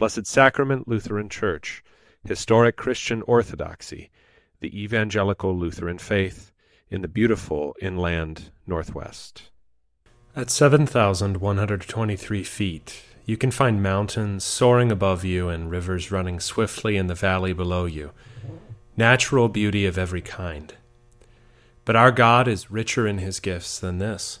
Blessed Sacrament Lutheran Church, historic Christian orthodoxy, the evangelical Lutheran faith in the beautiful inland Northwest. At 7,123 feet, you can find mountains soaring above you and rivers running swiftly in the valley below you natural beauty of every kind. But our God is richer in his gifts than this.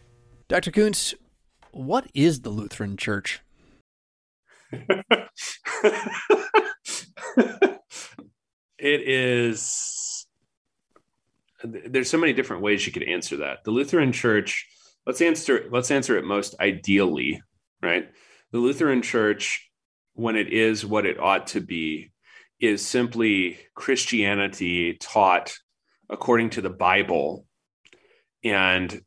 Dr. Koontz, what is the Lutheran Church? it is there's so many different ways you could answer that. The Lutheran Church, let's answer let's answer it most ideally, right? The Lutheran Church when it is what it ought to be is simply Christianity taught according to the Bible and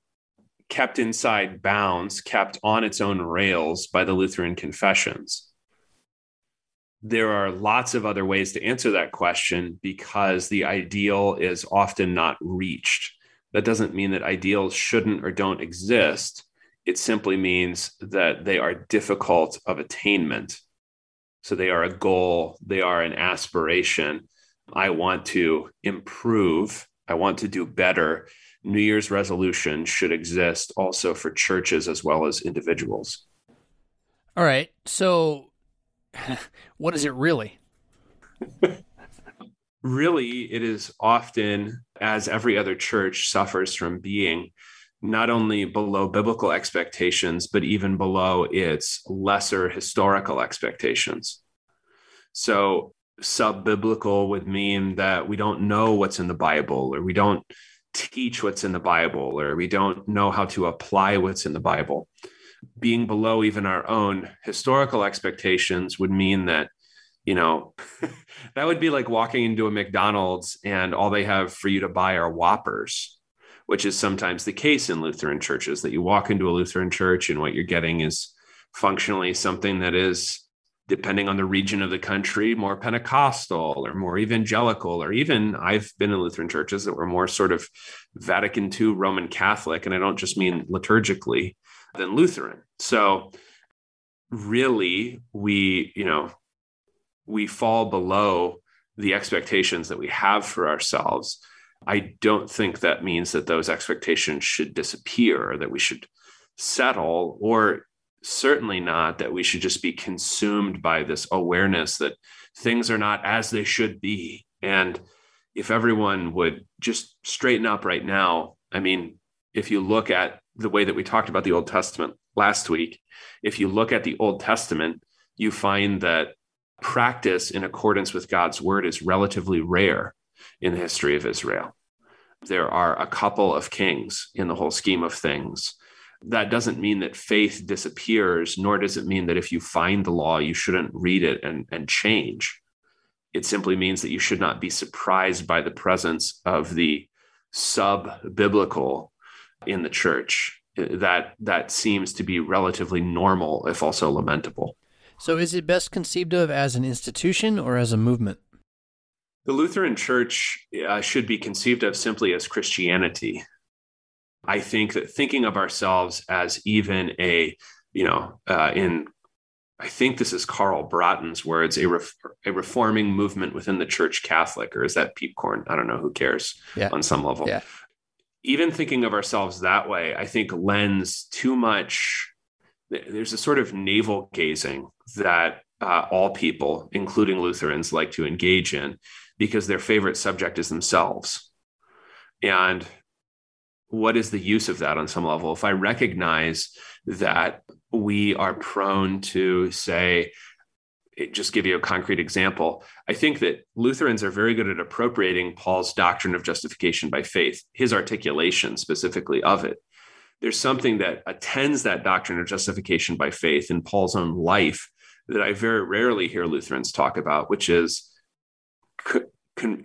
kept inside bounds, kept on its own rails by the Lutheran confessions. There are lots of other ways to answer that question because the ideal is often not reached. That doesn't mean that ideals shouldn't or don't exist. It simply means that they are difficult of attainment so they are a goal, they are an aspiration. I want to improve, I want to do better. New Year's resolution should exist also for churches as well as individuals. All right. So, what is it really? really, it is often, as every other church suffers from being, not only below biblical expectations, but even below its lesser historical expectations. So, sub biblical would mean that we don't know what's in the Bible, or we don't teach what's in the Bible, or we don't know how to apply what's in the Bible. Being below even our own historical expectations would mean that you know, that would be like walking into a McDonald's and all they have for you to buy are Whoppers which is sometimes the case in Lutheran churches that you walk into a Lutheran church and what you're getting is functionally something that is depending on the region of the country more pentecostal or more evangelical or even i've been in lutheran churches that were more sort of vatican ii roman catholic and i don't just mean liturgically than lutheran. So really we you know we fall below the expectations that we have for ourselves. I don't think that means that those expectations should disappear or that we should settle, or certainly not that we should just be consumed by this awareness that things are not as they should be. And if everyone would just straighten up right now, I mean, if you look at the way that we talked about the Old Testament last week, if you look at the Old Testament, you find that practice in accordance with God's word is relatively rare in the history of Israel. There are a couple of kings in the whole scheme of things. That doesn't mean that faith disappears, nor does it mean that if you find the law, you shouldn't read it and, and change. It simply means that you should not be surprised by the presence of the sub biblical in the church. That that seems to be relatively normal, if also lamentable. So, is it best conceived of as an institution or as a movement? The Lutheran Church uh, should be conceived of simply as Christianity. I think that thinking of ourselves as even a, you know, uh, in, I think this is Carl Braaten's words, a, ref, a reforming movement within the Church Catholic, or is that Piepkorn? I don't know. Who cares yeah. on some level? Yeah. Even thinking of ourselves that way, I think lends too much. There's a sort of navel gazing that uh, all people, including Lutherans, like to engage in because their favorite subject is themselves. And what is the use of that on some level? If I recognize that we are prone to say, just give you a concrete example. I think that Lutherans are very good at appropriating Paul's doctrine of justification by faith, his articulation specifically of it. There's something that attends that doctrine of justification by faith in Paul's own life that I very rarely hear Lutherans talk about, which is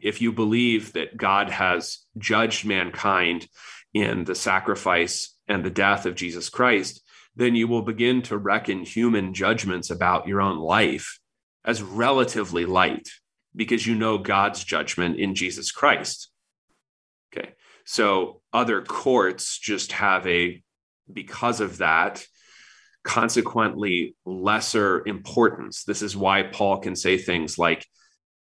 if you believe that God has judged mankind in the sacrifice and the death of Jesus Christ, then you will begin to reckon human judgments about your own life as relatively light because you know God's judgment in Jesus Christ. Okay. So other courts just have a, because of that, consequently lesser importance. This is why Paul can say things like,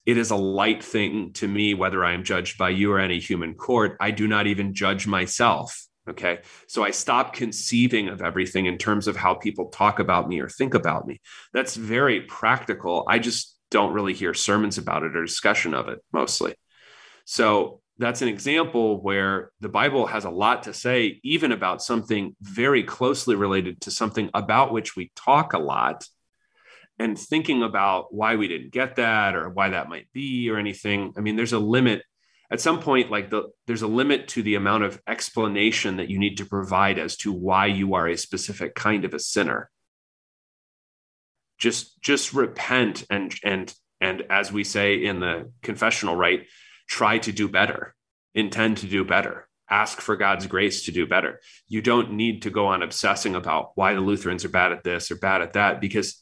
it is a light thing to me whether I am judged by you or any human court. I do not even judge myself. Okay. So I stop conceiving of everything in terms of how people talk about me or think about me. That's very practical. I just don't really hear sermons about it or discussion of it mostly. So that's an example where the Bible has a lot to say, even about something very closely related to something about which we talk a lot and thinking about why we didn't get that or why that might be or anything i mean there's a limit. At some point like the there's a limit to the amount of explanation that you need to provide as to why you are a specific kind of a sinner. Just just repent and and and as we say in the confessional right try to do better. Intend to do better. Ask for God's grace to do better. You don't need to go on obsessing about why the Lutherans are bad at this or bad at that because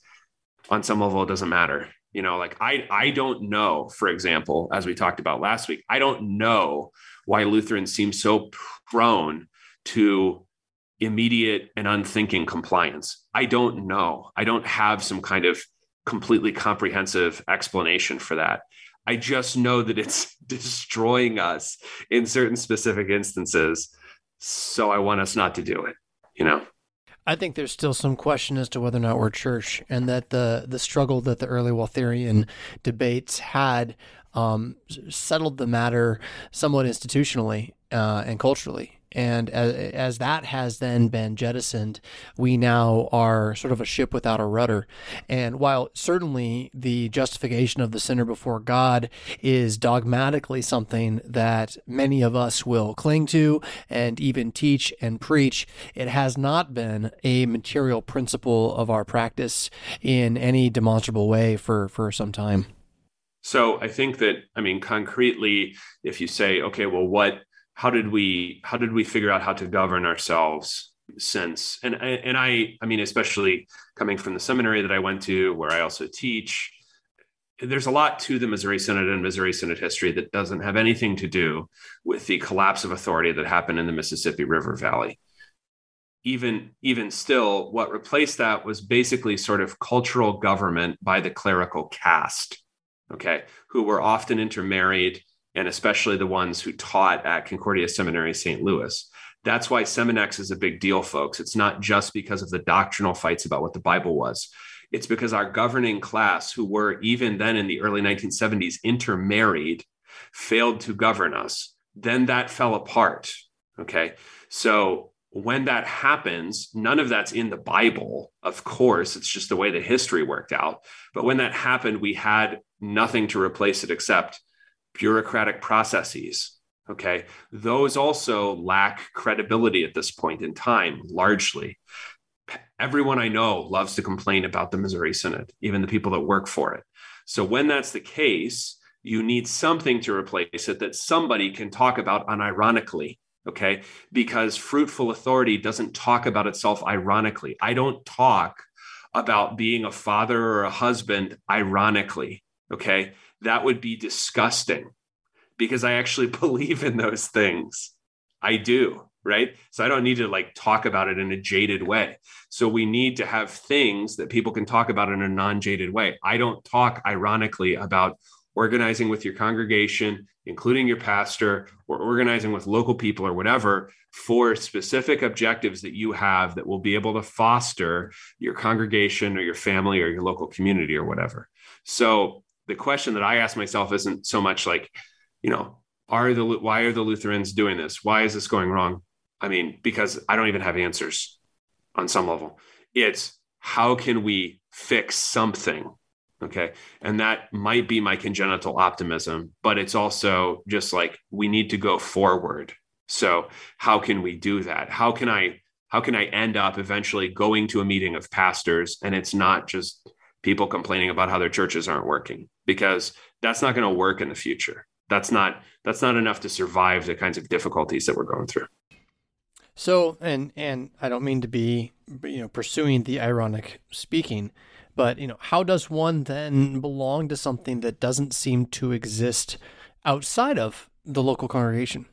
on some level it doesn't matter. You know like i i don't know for example as we talked about last week i don't know why lutherans seem so prone to immediate and unthinking compliance. I don't know. I don't have some kind of completely comprehensive explanation for that. I just know that it's destroying us in certain specific instances so i want us not to do it you know I think there's still some question as to whether or not we're church, and that the the struggle that the early Waltherian debates had um, settled the matter somewhat institutionally uh, and culturally. And as, as that has then been jettisoned, we now are sort of a ship without a rudder. And while certainly the justification of the sinner before God is dogmatically something that many of us will cling to and even teach and preach, it has not been a material principle of our practice in any demonstrable way for, for some time. So I think that, I mean, concretely, if you say, okay, well, what how did we how did we figure out how to govern ourselves since? And and i i mean especially coming from the seminary that i went to where i also teach there's a lot to the missouri synod and missouri synod history that doesn't have anything to do with the collapse of authority that happened in the mississippi river valley. Even even still what replaced that was basically sort of cultural government by the clerical caste okay who were often intermarried and especially the ones who taught at Concordia Seminary St. Louis. That's why Seminex is a big deal, folks. It's not just because of the doctrinal fights about what the Bible was. It's because our governing class, who were even then in the early 1970s intermarried, failed to govern us. Then that fell apart. Okay. So when that happens, none of that's in the Bible, of course. It's just the way the history worked out. But when that happened, we had nothing to replace it except bureaucratic processes. Okay. Those also lack credibility at this point in time, largely. Everyone I know loves to complain about the Missouri Synod, even the people that work for it. So when that's the case, you need something to replace it that somebody can talk about unironically okay? Because fruitful authority doesn't talk about itself ironically. I don't talk about being a father or a husband ironically, okay? That would be disgusting because I actually believe in those things. I do, right? So I don't need to like talk about it in a jaded way. So we need to have things that people can talk about in a non jaded way. I don't talk ironically about organizing with your congregation, including your pastor, or organizing with local people or whatever for specific objectives that you have that will be able to foster your congregation or your family or your local community or whatever. So the question that I ask myself isn't so much like, you know, are the why are the Lutherans doing this? Why is this going wrong? I mean, because I don't even have answers on some level. It's how can we fix something Okay. And that might be my congenital optimism, but it's also just like we need to go forward. So, how can we do that? How can I how can I end up eventually going to a meeting of pastors and it's not just people complaining about how their churches aren't working because that's not going to work in the future. That's not that's not enough to survive the kinds of difficulties that we're going through. So, and and I don't mean to be you know pursuing the ironic speaking, but, you know, how does one then belong to something that doesn't seem to exist outside of the local congregation?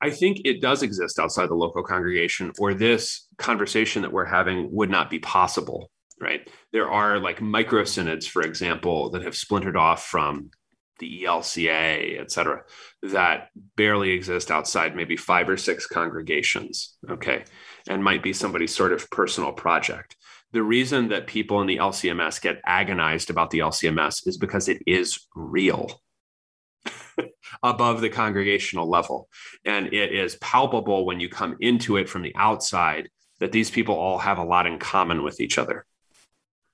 I think it does exist outside the local congregation, or this conversation that we're having would not be possible, right? There are like micro synods, for example, that have splintered off from the ELCA, et cetera, that barely exist outside maybe five or six congregations, okay, and might be somebody's sort of personal project the reason that people in the LCMS get agonized about the LCMS is because it is real above the congregational level. And it is palpable when you come into it from the outside that these people all have a lot in common with each other.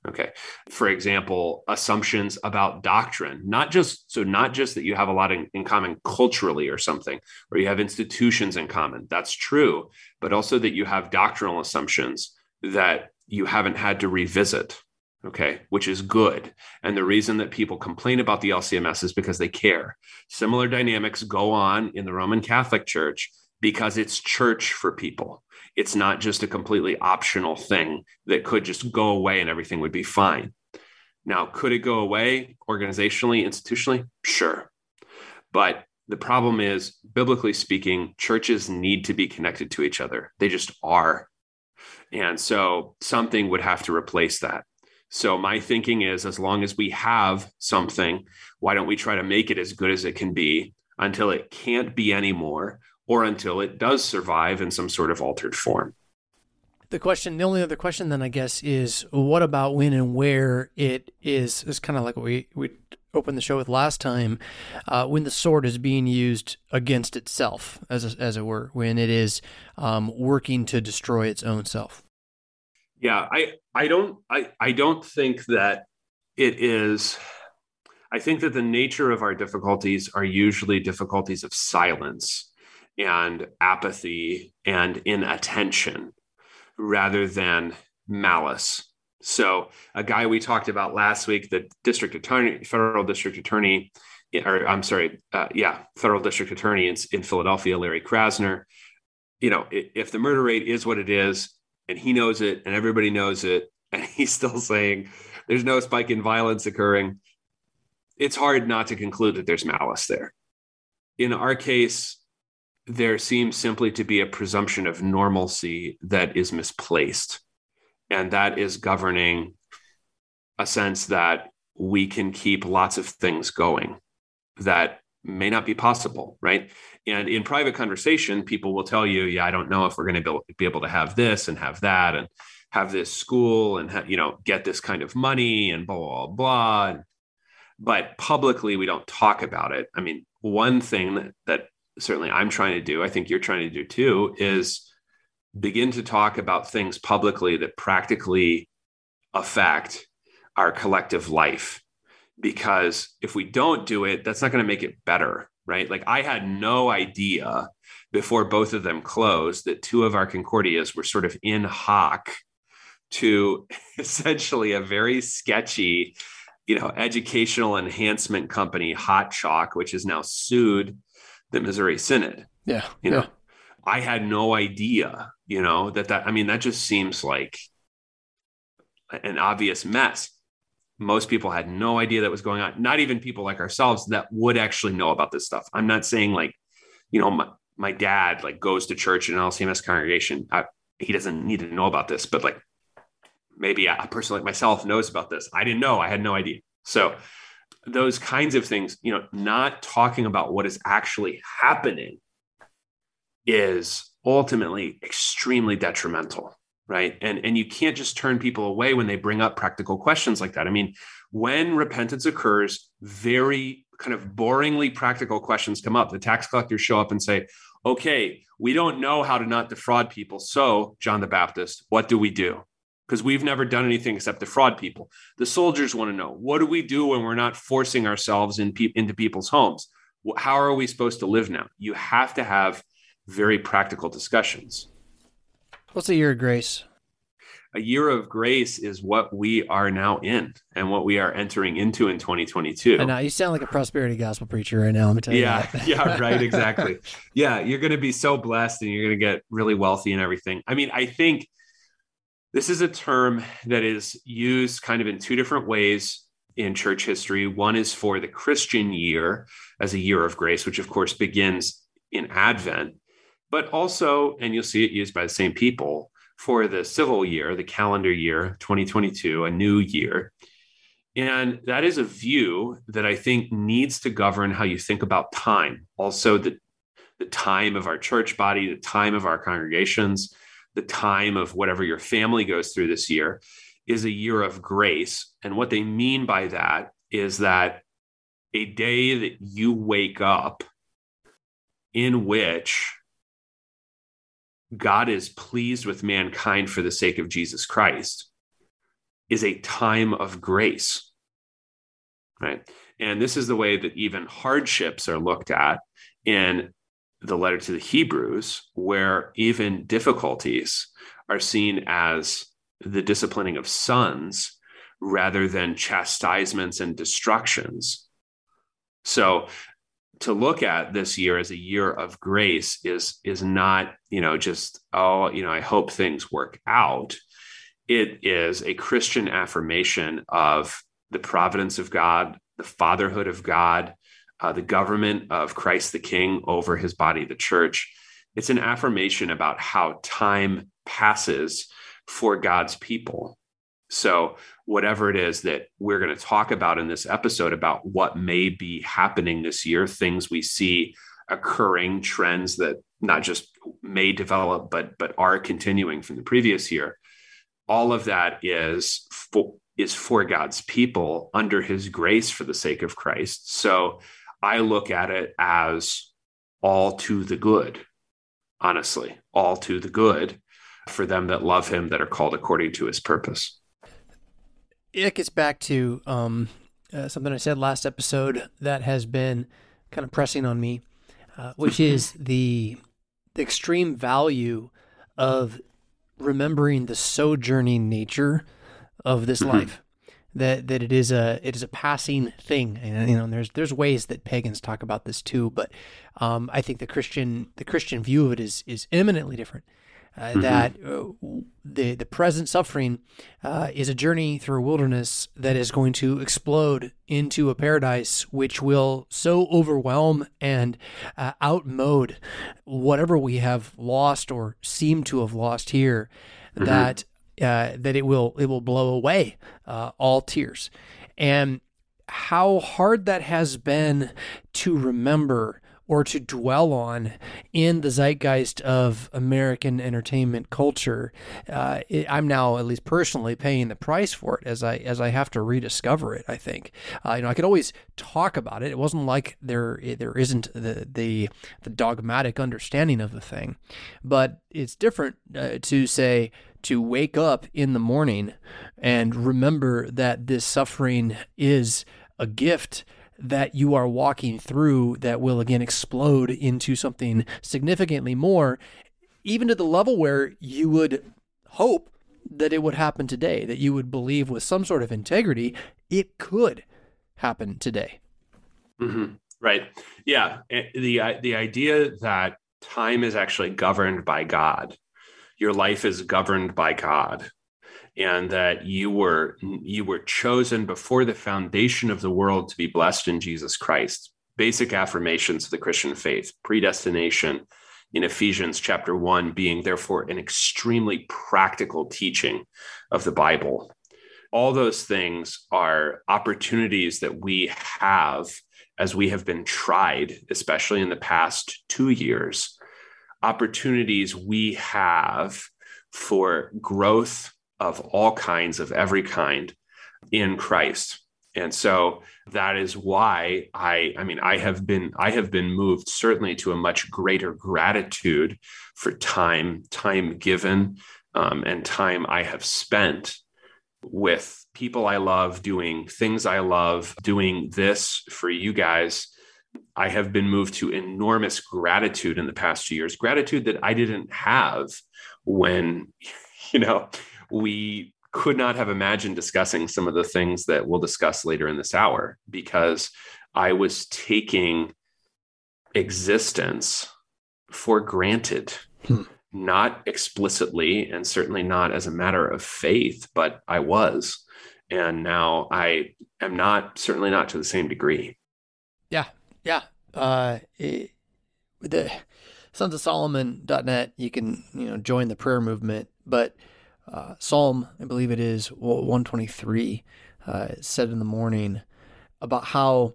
Okay. For example, assumptions about doctrine, not just so, not just that you have a lot in, in, common culturally or something, or you have institutions in common. That's true, but also that you have doctrinal assumptions that you haven't had to revisit okay, which is good. And the reason that people complain about the LCMS is because they care. Similar dynamics go on in the Roman Catholic Church because it's church for people. It's not just a completely optional thing that could just go away and everything would be fine. Now, could it go away organizationally, institutionally? Sure. But the problem is, biblically speaking, churches need to be connected to each other. They just are. And so something would have to replace that. So my thinking is as long as we have something, why don't we try to make it as good as it can be until it can't be anymore or until it does survive in some sort of altered form? The question, the only other question then I guess is what about when and where it is is kind of like what we we opened the show with last time, uh, when the sword is being used against itself, as as it were, when it is um, working to destroy its own self. Yeah, I I don't I I don't think that it is. I think that the nature of our difficulties are usually difficulties of silence and apathy and inattention rather than malice so, a guy we talked about last week, the district attorney, federal district attorney, or I'm sorry, uh, yeah, federal district attorney in, in Philadelphia, Larry Krasner. You know, if the murder rate is what it is, and he knows it, and everybody knows it, and he's still saying there's no spike in violence occurring, it's hard not to conclude that there's malice there. In our case, there seems simply to be a presumption of normalcy that is misplaced and that is governing a sense that we can keep lots of things going, that may not be possible, right? And in private conversation, people will tell you, yeah, I don't know if we're going to be able to have this and have that and have this school and, ha- you know, get this kind of money and blah, blah, blah. But publicly, we don't talk about it. I mean, one thing that, that certainly I'm trying to do, I think you're trying to do too, is begin to talk about things publicly that practically affect our collective life. Because if we don't do it, that's not going to make it better, right? Like I had no idea before both of them closed that two of our Concordias were sort of in hock to essentially a very sketchy, you know, educational enhancement company, HotChalk, which is now sued the Missouri Synod. Yeah. You yeah. know, I had no idea, you know, that that, I mean, that just seems like an obvious mess. Most people had no idea that was going on. Not even people like ourselves that would actually know about this stuff. I'm not saying like, you know, my, my dad like goes to church in an LCMS congregation. I, he doesn't need to know about this, but like maybe a person like myself knows about this. I didn't know. I had no idea. So those kinds of things, you know, not talking about what is actually happening is ultimately extremely detrimental right? And and you can't just turn people away when they bring up practical questions like that. I mean when repentance occurs very kind of boringly practical questions come up. The tax collectors show up and say okay we don't know how to not defraud people. So john the baptist what do we do because we've never done anything except defraud people the soldiers want to know what do we do when we're not forcing ourselves in pe- into people's homes how are we supposed to live now you have to have very practical discussions. What's a year of grace? A year of grace is what we are now in and what we are entering into in 2022. And now you sound like a prosperity gospel preacher right now. Let me tell you. Yeah, yeah, right, exactly. yeah, you're going to be so blessed and you're going to get really wealthy and everything. I mean, I think this is a term that is used kind of in two different ways in church history. One is for the Christian year as a year of grace, which of course begins in Advent but also, and you'll see it used by the same people for the civil year, the calendar year 2022, a new year. And that is a view that I think needs to govern how you think about time. Also, the, the time of our church body, the time of our congregations, the time of whatever your family goes through this year is a year of grace. And what they mean by that is that a day that you wake up in which God is pleased with mankind for the sake of Jesus Christ is a time of grace. Right. And this is the way that even hardships are looked at in the letter to the Hebrews, where even difficulties are seen as the disciplining of sons rather than chastisements and destructions. So to look at this year as a year of grace is is not you know just oh you know i hope things work out it is a christian affirmation of the providence of god the fatherhood of god uh, the government of christ the king over his body the church it's an affirmation about how time passes for god's people so, whatever it is that we're going to talk about in this episode about what may be happening this year, things we see occurring, trends that not just may develop but but are continuing from the previous year, all of that is for, is for God's people under His grace for the sake of Christ. So, I look at it as all to the good, honestly, all to the good for them that love Him that are called according to His purpose it gets back to um, uh, something I said last episode that has been kind of pressing on me, uh, which is the, the extreme value of remembering the sojourning nature of this mm-hmm. life. That that it is a it is a passing thing, and you know there's there's ways that pagans talk about this too, but um, I think the Christian the Christian view of it is is eminently different uh, mm-hmm. that uh, the the present suffering uh, is a journey through a wilderness that is going to explode into a paradise which will so overwhelm and uh, outmode whatever we have lost or seem to have lost here mm-hmm. that uh, that it will it will blow away uh, all tears. And how hard that has been to remember or to dwell on in the zeitgeist of American entertainment culture. Uh, it, I'm now, at least personally, paying the price for it as I as I have to rediscover it. I think uh, you know I could always talk about it. It wasn't like there there isn't the the, the dogmatic understanding of the thing, but it's different uh, to say to wake up in the morning and remember that this suffering is a gift that you are walking through that will again explode into something significantly more, even to the level where you would hope that it would happen today, that you would believe with some sort of integrity it could happen today. Mm-hmm. Right. Yeah. The, the idea that time is actually governed by God, your life is governed by God and that you were you were chosen before the foundation of the world to be blessed in Jesus Christ. Basic affirmations of the Christian faith, predestination in Ephesians chapter 1 being therefore an extremely practical teaching of the Bible. All those things are opportunities that we have as we have been tried, especially in the past 2 years. Opportunities we have for growth of all kinds, of every kind in Christ. And so that is why I, I mean, I have been, I have been moved certainly to a much greater gratitude for time, time given, um, and time I have spent with people I love, doing things I love, doing this for you guys. I have been moved to enormous gratitude in the past two years, gratitude that I didn't have when, you know, we could not have imagined discussing some of the things that we'll discuss later in this hour because I was taking existence for granted, hmm. not explicitly and certainly not as a matter of faith, but I was. And now I am not, certainly not to the same degree. Yeah. Yeah. Uh, it, the sons of solomon.net, you can, you know, join the prayer movement, but uh, Psalm, I believe it is 123, uh, said in the morning about how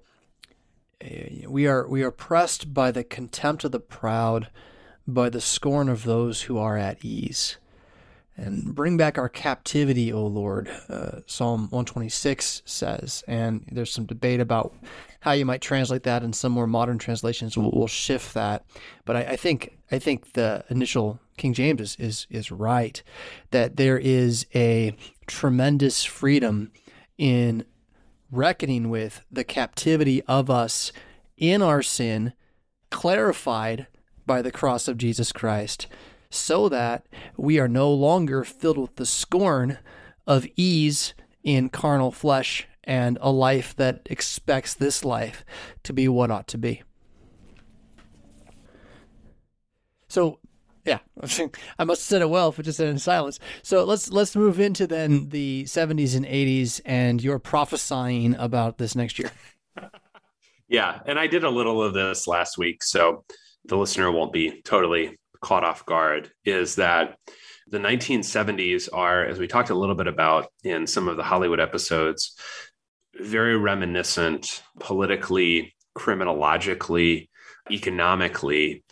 uh, we are we are pressed by the contempt of the proud, by the scorn of those who are at ease. And bring back our captivity, O Lord, uh, Psalm 126 says. And there's some debate about how you might translate that, and some more modern translations will, will shift that. But I, I think I think the initial King James is, is, is right that there is a tremendous freedom in reckoning with the captivity of us in our sin, clarified by the cross of Jesus Christ, so that we are no longer filled with the scorn of ease in carnal flesh and a life that expects this life to be what ought to be. So yeah, I must have said it well if I just said it in silence. So let's let's move into then the 70s and 80s and you're prophesying about this next year. yeah, and I did a little of this last week, so the listener won't be totally caught off guard. Is that the 1970s are, as we talked a little bit about in some of the Hollywood episodes, very reminiscent politically, criminologically, economically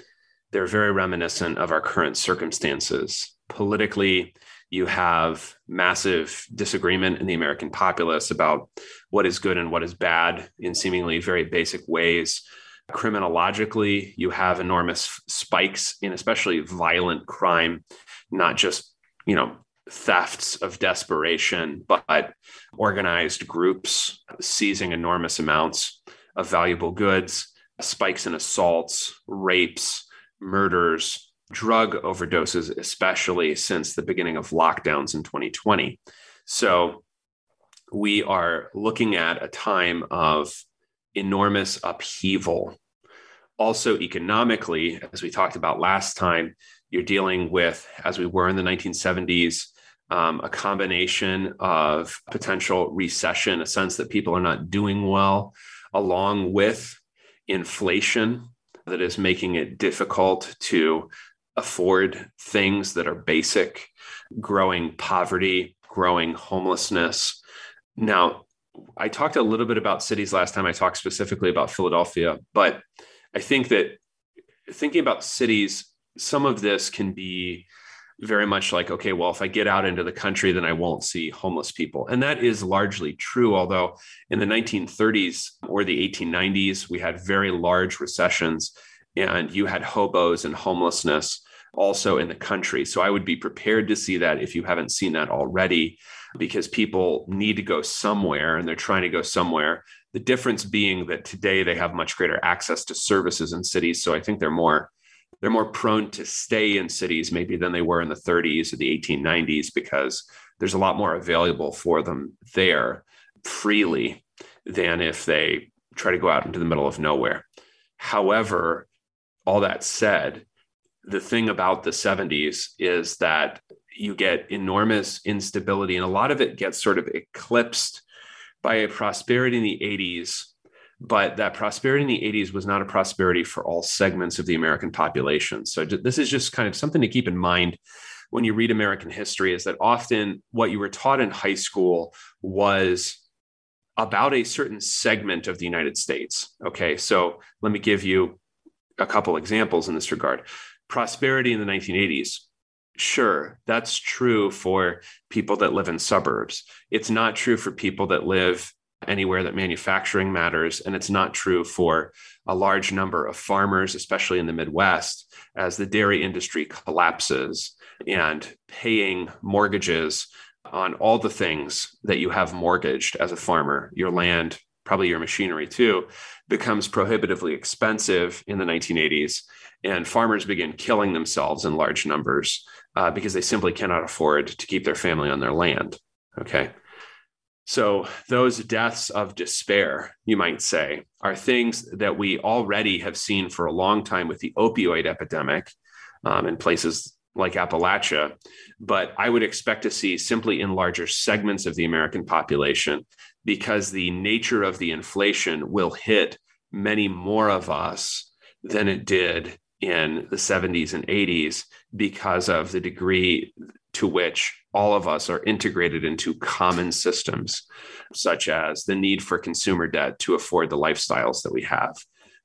they're very reminiscent of our current circumstances. Politically, you have massive disagreement in the American populace about what is good and what is bad in seemingly very basic ways. Criminologically, you have enormous spikes in especially violent crime, not just, you know, thefts of desperation, but organized groups seizing enormous amounts of valuable goods, spikes in assaults, rapes, murders, drug overdoses, especially since the beginning of lockdowns in 2020. So we are looking at a time of enormous upheaval. Also, economically, as we talked about last time, you're dealing with, as we were in the 1970s, um, a combination of potential recession, a sense that people are not doing well, along with inflation that is making it difficult to afford things that are basic, growing poverty, growing homelessness. Now, I talked a little bit about cities last time. I talked specifically about Philadelphia, but I think that thinking about cities, some of this can be very much like, okay, well, if I get out into the country, then I won't see homeless people. And that is largely true. Although in the 1930s or the 1890s, we had very large recessions and you had hobos and homelessness also in the country. So I would be prepared to see that if you haven't seen that already, because people need to go somewhere and they're trying to go somewhere. The difference being that today they have much greater access to services in cities. So I think they're more they're more prone to stay in cities maybe than they were in the 30s or the 1890s because there's a lot more available for them there freely than if they try to go out into the middle of nowhere. However, all that said, the thing about the 70s is that you get enormous instability, and a lot of it gets sort of eclipsed by a prosperity in the 80s but that prosperity in the 80s was not a prosperity for all segments of the American population. So this is just kind of something to keep in mind when you read American history is that often what you were taught in high school was about a certain segment of the United States. Okay, so let me give you a couple examples in this regard. Prosperity in the 1980s. Sure, that's true for people that live in suburbs. It's not true for people that live anywhere that manufacturing matters. And it's not true for a large number of farmers, especially in the Midwest, as the dairy industry collapses and paying mortgages on all the things that you have mortgaged as a farmer, your land, probably your machinery too, becomes prohibitively expensive in the 1980s. And farmers begin killing themselves in large numbers uh, because they simply cannot afford to keep their family on their land. Okay. So, those deaths of despair, you might say, are things that we already have seen for a long time with the opioid epidemic um, in places like Appalachia. But I would expect to see simply in larger segments of the American population because the nature of the inflation will hit many more of us than it did in the 70s and 80s because of the degree to which all of us are integrated into common systems, such as the need for consumer debt to afford the lifestyles that we have,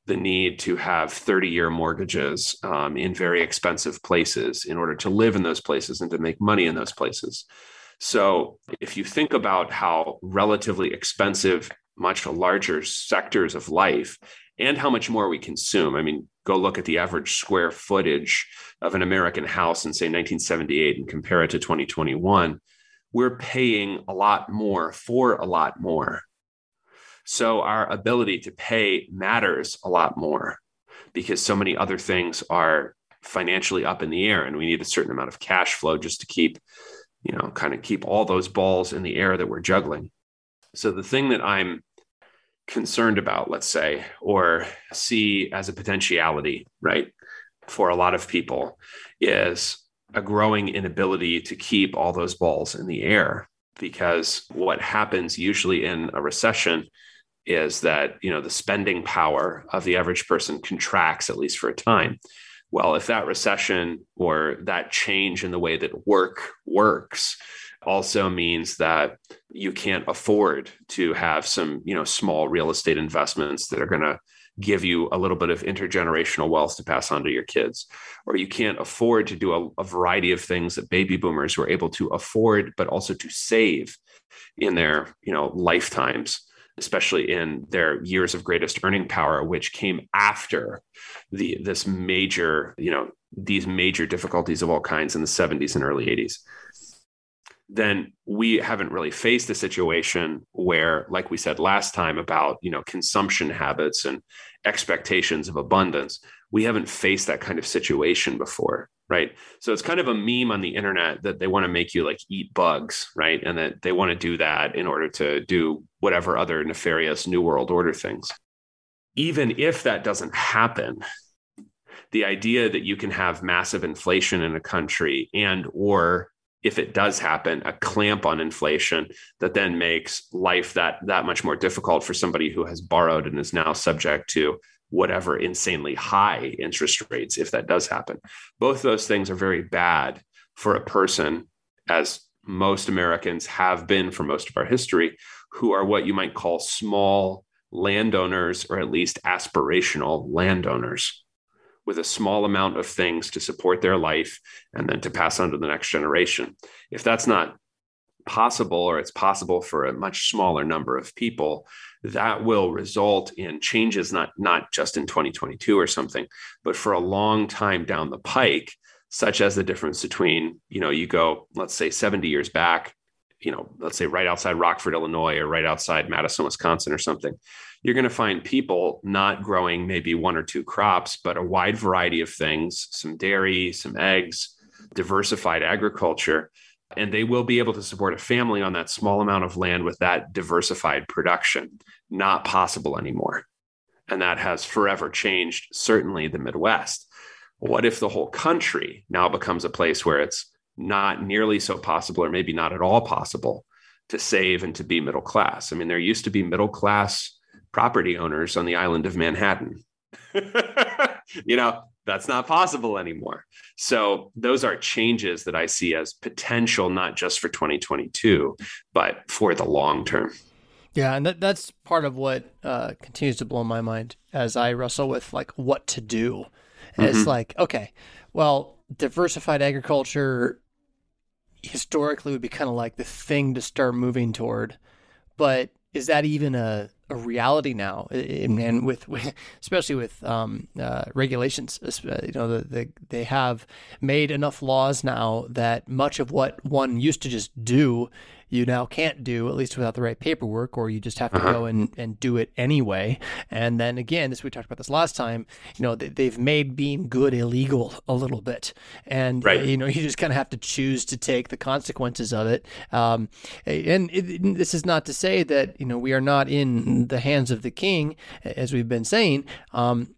the need to have 30 year mortgages um, in very expensive places in order to live in those places and to make money in those places. So, if you think about how relatively expensive, much larger sectors of life and how much more we consume. I mean, go look at the average square footage of an American house in, say, 1978 and compare it to 2021. We're paying a lot more for a lot more. So our ability to pay matters a lot more because so many other things are financially up in the air and we need a certain amount of cash flow just to keep, you know, kind of keep all those balls in the air that we're juggling. So the thing that I'm concerned about, let's say, or see as a potentiality, right, for a lot of people is a growing inability to keep all those balls in the air. Because what happens usually in a recession is that you know the spending power of the average person contracts at least for a time well if that recession or that change in the way that work works also means that you can't afford to have some, you know, small real estate investments that are going to give you a little bit of intergenerational wealth to pass on to your kids. Or you can't afford to do a, a, variety of things that baby boomers were able to afford but also to save in their you know lifetimes especially in their years of greatest earning power which came after the this major you know these major difficulties of all kinds in the 70s and early 80s then we haven't really faced a situation where like we said last time about you know consumption habits and expectations of abundance we haven't faced that kind of situation before right? So it's kind of a meme on the internet that they want to make you like eat bugs right? And that they want to do that in order to do whatever other nefarious new world order things. Even if that doesn't happen the idea that you can have massive inflation in a country and or if it does happen, a clamp on inflation that then makes life that that much more difficult for somebody who has borrowed and is now subject to whatever insanely high interest rates if that does happen. Both those things are very bad for a person as most Americans have been for most of our history who are what you might call small landowners or at least aspirational landowners with a small amount of things to support their life and then to pass on to the next generation. If that's not possible or it's possible for a much smaller number of people, that will result in changes not not just in 2022 or something, but for a long time down the pike, such as the difference between, you know, you go, let's say 70 years back, you know, let's say right outside Rockford, Illinois, or right outside Madison, Wisconsin, or something you're going to find people not growing maybe one or two crops, but a wide variety of things some dairy, some eggs, diversified agriculture. And they will be able to support a family on that small amount of land with that diversified production. Not possible anymore. And that has forever changed, certainly the Midwest. What if the whole country now becomes a place where it's not nearly so possible, or maybe not at all possible, to save and to be middle class? I mean, there used to be middle class property owners on the island of Manhattan. you know, that's not possible anymore. So, those are changes that I see as potential, not just for 2022, but for the long term. Yeah, and that, that's part of what uh, continues to blow my mind as I wrestle with like what to do. Mm-hmm. It's like, okay, well, diversified agriculture historically would be kind of like the thing to start moving toward, but is that even a a reality now, and with, with especially with um, uh, regulations, uh, you know, the, the, they have made enough laws now that much of what one used to just do you now can't do, at least without the right paperwork, or you just have to uh-huh. go and, and do it anyway. And then again, this we talked about this last time, you know, they, have made being good illegal a little bit. And, right. you know, you just kind of have to choose to take the consequences of it. Um, and it, this is not to say that, you know, we are not in the hands of the king, as we've been saying. Um,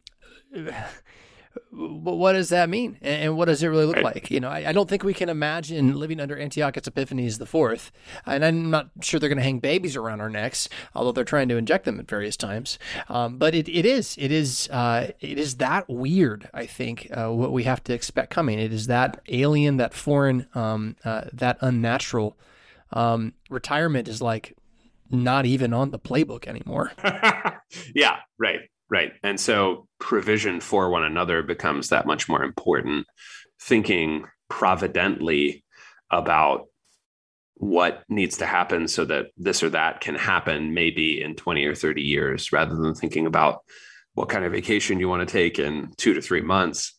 what does that mean? And what does it really look right. like? You know I, I, don't think we can imagine living under antiochus epiphanes the fourth. And i'm not sure they're going to hang babies around our necks although they're trying to inject them at various times. Um, but it, it is it is uh, it is that weird i think uh, what we have to expect coming. It is that alien that foreign um, uh, that unnatural um, retirement is like not even on the playbook anymore. Yeah right Right. And so provision for one another becomes that much more important. Thinking providently about what needs to happen so that this or that can happen maybe in 20 or 30 years rather than thinking about what kind of vacation you want to take in two to three months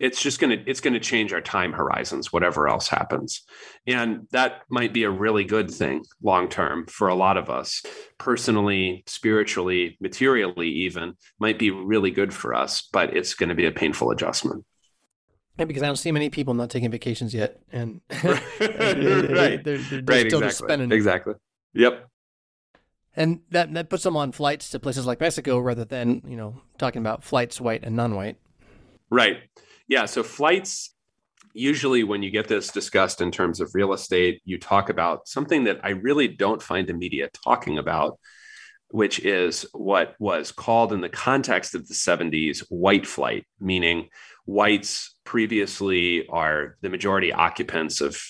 it's just going to it's going to change our time horizons whatever else happens and that might be a really good thing long term for a lot of us personally spiritually materially even might be really good for us but it's going to be a painful adjustment yeah, because I don't see many people not taking vacations yet, and right, they're, they're, right, still exactly. spending exactly. Yep, and that that puts them on flights to places like Mexico rather than you know talking about flights white and non-white. Right. Yeah. So flights, usually when you get this discussed in terms of real estate, you talk about something that I really don't find the media talking about, which is what was called in the context of the 70s white flight, meaning whites previously are the majority occupants of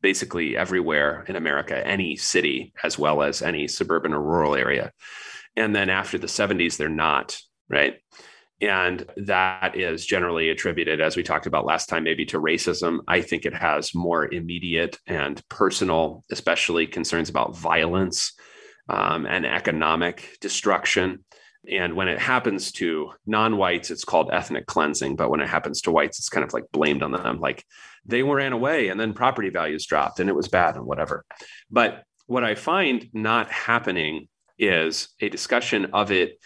basically everywhere in America, any city, as well as any suburban or rural area. And then after the 70s, they're not, right? And that is generally attributed, as we talked about last time, maybe to racism. I think it has more immediate and personal, especially concerns about violence um, and economic destruction. And when it happens to non whites, it's called ethnic cleansing. But when it happens to whites, it's kind of like blamed on them. Like they ran away and then property values dropped and it was bad and whatever. But what I find not happening is a discussion of it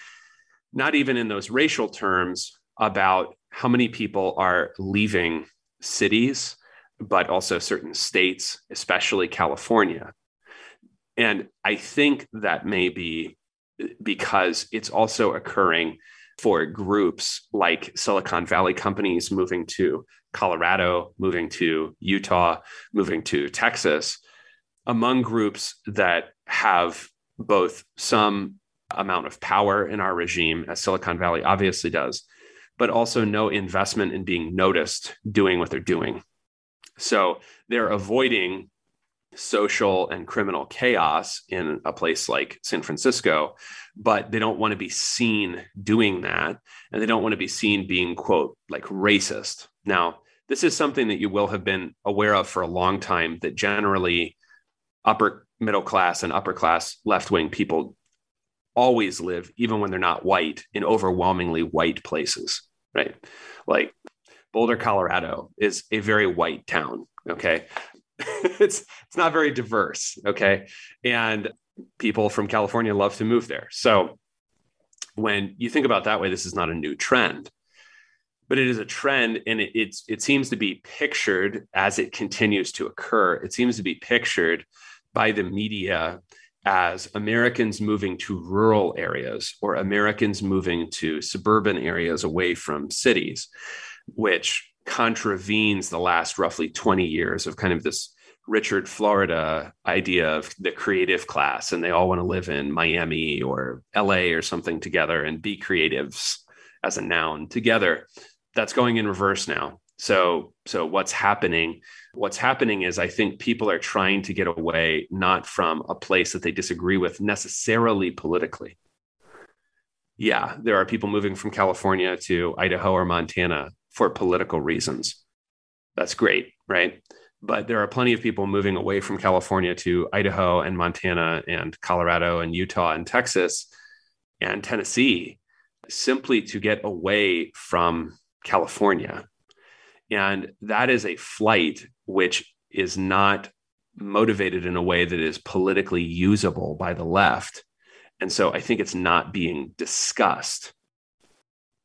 not even in those racial terms about how many people are leaving cities, but also certain states, especially California. And I think that may be because it's also occurring for groups like Silicon Valley companies moving to Colorado, moving to Utah, moving to Texas, among groups that have both some amount of power in our regime, as Silicon Valley obviously does, but also no investment in being noticed doing what they're doing. So they're avoiding social and criminal chaos in a place like San Francisco, but they don't want to be seen doing that. And they don't want to be seen being, quote, like racist. Now, this is something that you will have been aware of for a long time that generally upper middle class and upper class left wing people always live, even when they're not white, in overwhelmingly white places, right? Like Boulder, Colorado is a very white town. Okay. it's it's not very diverse. Okay. And people from California love to move there. So when you think about that way, this is not a new trend. But it is a trend, and it, it's it seems to be pictured as it continues to occur. It seems to be pictured by the media as Americans moving to rural areas or Americans moving to suburban areas away from cities, which contravenes the last roughly 20 years of kind of this Richard Florida idea of the creative class, and they all want to live in Miami or LA or something together and be creatives as a noun together. That's going in reverse now. So, so what's happening? What's happening is I think people are trying to get away not from a place that they disagree with necessarily politically. Yeah, there are people moving from California to Idaho or Montana for political reasons. That's great, right? But there are plenty of people moving away from California to Idaho and Montana and Colorado and Utah and Texas and Tennessee simply to get away from California and that is a flight which is not motivated in a way that is politically usable by the left. And so I think it's not being discussed.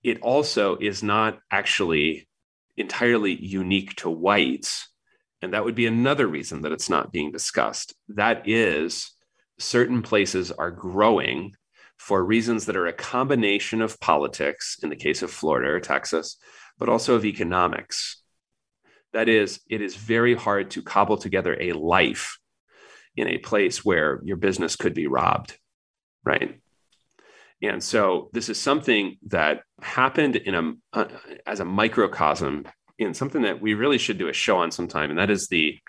It also is not actually entirely unique to whites. And that would be another reason that it's not being discussed. That is, certain places are growing for reasons that are a combination of politics, in the case of Florida or Texas, but also of economics. That is, it is very hard to cobble together a life in a place where your business could be robbed, right? And so this is something that happened in a uh, as a microcosm in something that we really should do a show on sometime, and that is the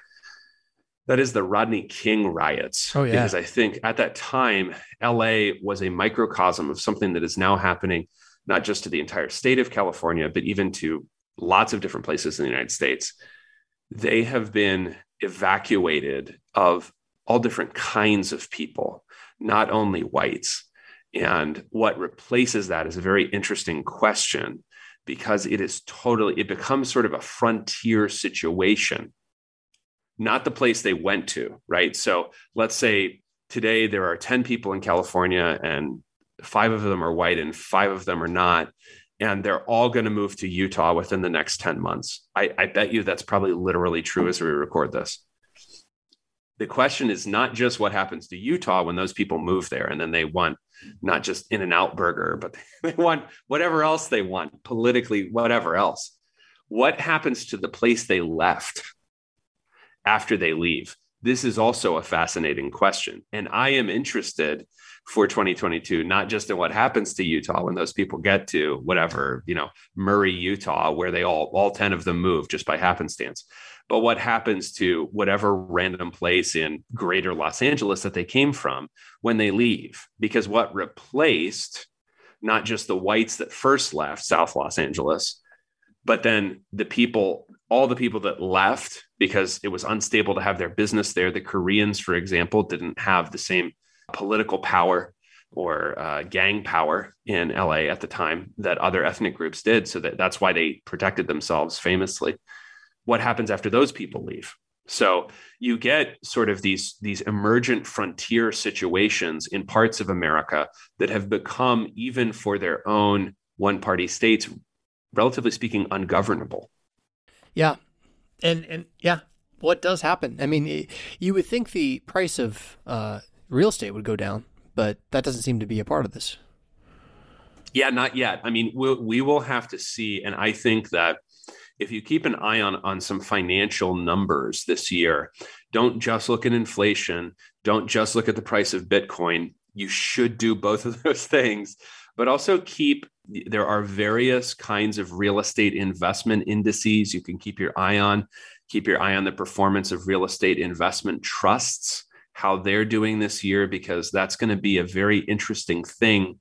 that is the Rodney King riots. Oh yeah, because I think at that time L.A. was a microcosm of something that is now happening not just to the entire state of California, but even to lots of different places in the United States. They have been evacuated of all different kinds of people, not only whites. And what replaces that is a very interesting question because it is totally, it becomes sort of a frontier situation, not the place they went to, right? So let's say today there are 10 people in California and five of them are white and five of them are not and they're all going to move to Utah within the next 10 months. I, I, bet you that's probably literally true as we record this. The question is not just what happens to Utah when those people move there and then they want not just in and out burger, but they want whatever else they want, politically, whatever else. What happens to the place they left after they leave? This is also a fascinating question. And I am interested for 2022, not just in what happens to Utah when those people get to whatever, you know, Murray, Utah, where they all, all 10 of them move just by happenstance, but what happens to whatever random place in greater Los Angeles that they came from when they leave? Because what replaced not just the whites that first left South Los Angeles, but then the people, all the people that left because it was unstable to have their business there. The Koreans, for example, didn't have the same political power or uh, gang power in LA at the time that other ethnic groups did. So that, that's why they protected themselves famously. What happens after those people leave? So you get sort of these, these emergent frontier situations in parts of America that have become, even for their own one party states, relatively speaking, ungovernable. Yeah. And, and yeah, what does happen? I mean, you would think the price of uh, real estate would go down, but that doesn't seem to be a part of this. Yeah, not yet. I mean, we'll, we will have to see. And I think that if you keep an eye on, on some financial numbers this year, don't just look at inflation, don't just look at the price of Bitcoin. You should do both of those things, but also keep there are various kinds of real estate investment indices you can keep your eye on. Keep your eye on the performance of real estate investment trusts, how they're doing this year, because that's going to be a very interesting thing.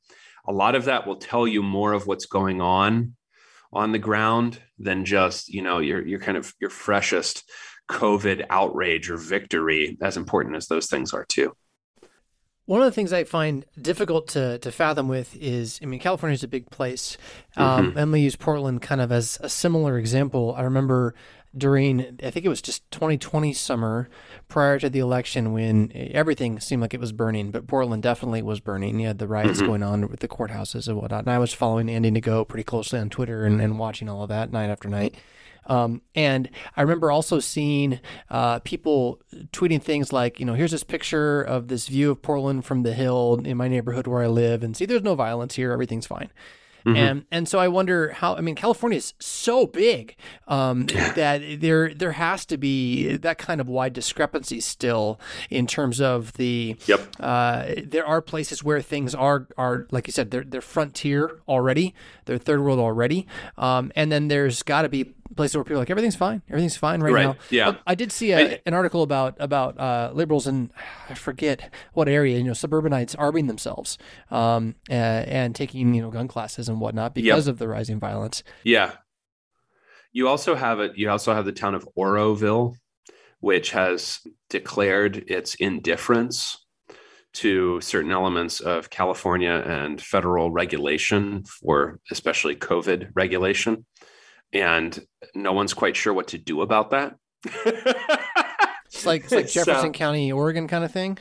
A lot of that will tell you more of what's going on on the ground than just, you know, your your kind of your freshest COVID outrage or victory, as important as those things are too. One of the things I find difficult to, to fathom with is, I mean, California is a big place. Um, mm-hmm. Emily used Portland kind of as a similar example. I remember during, I think it was just 2020 summer prior to the election when everything seemed like it was burning, but Portland definitely was burning. You had the riots mm-hmm. going on with the courthouses and whatnot. And I was following Andy Ngo pretty closely on Twitter and, and watching all of that night after night. Um, and I remember also seeing uh, people tweeting things like, you know, here's this picture of this view of Portland from the hill in my neighborhood where I live, and see, there's no violence here, everything's fine. Mm-hmm. And and so I wonder how I mean California is so big um, that there there has to be that kind of wide discrepancy still in terms of the yep. Uh, there are places where things are are like you said they're they're frontier already they're third world already um, and then there's got to be places where people are like everything's fine, everything's fine right, right. now. Yeah, I did see a, an article about about uh, liberals in I forget what area, you know, suburbanites arming themselves um, uh, and taking you know gun classes and whatnot because yep. of the rising violence. Yeah, you also have it. You also have the town of Oroville, which has declared its indifference to certain elements of California and federal regulation for especially COVID regulation and no one's quite sure what to do about that. it's like it's like Jefferson so, County, Oregon kind of thing.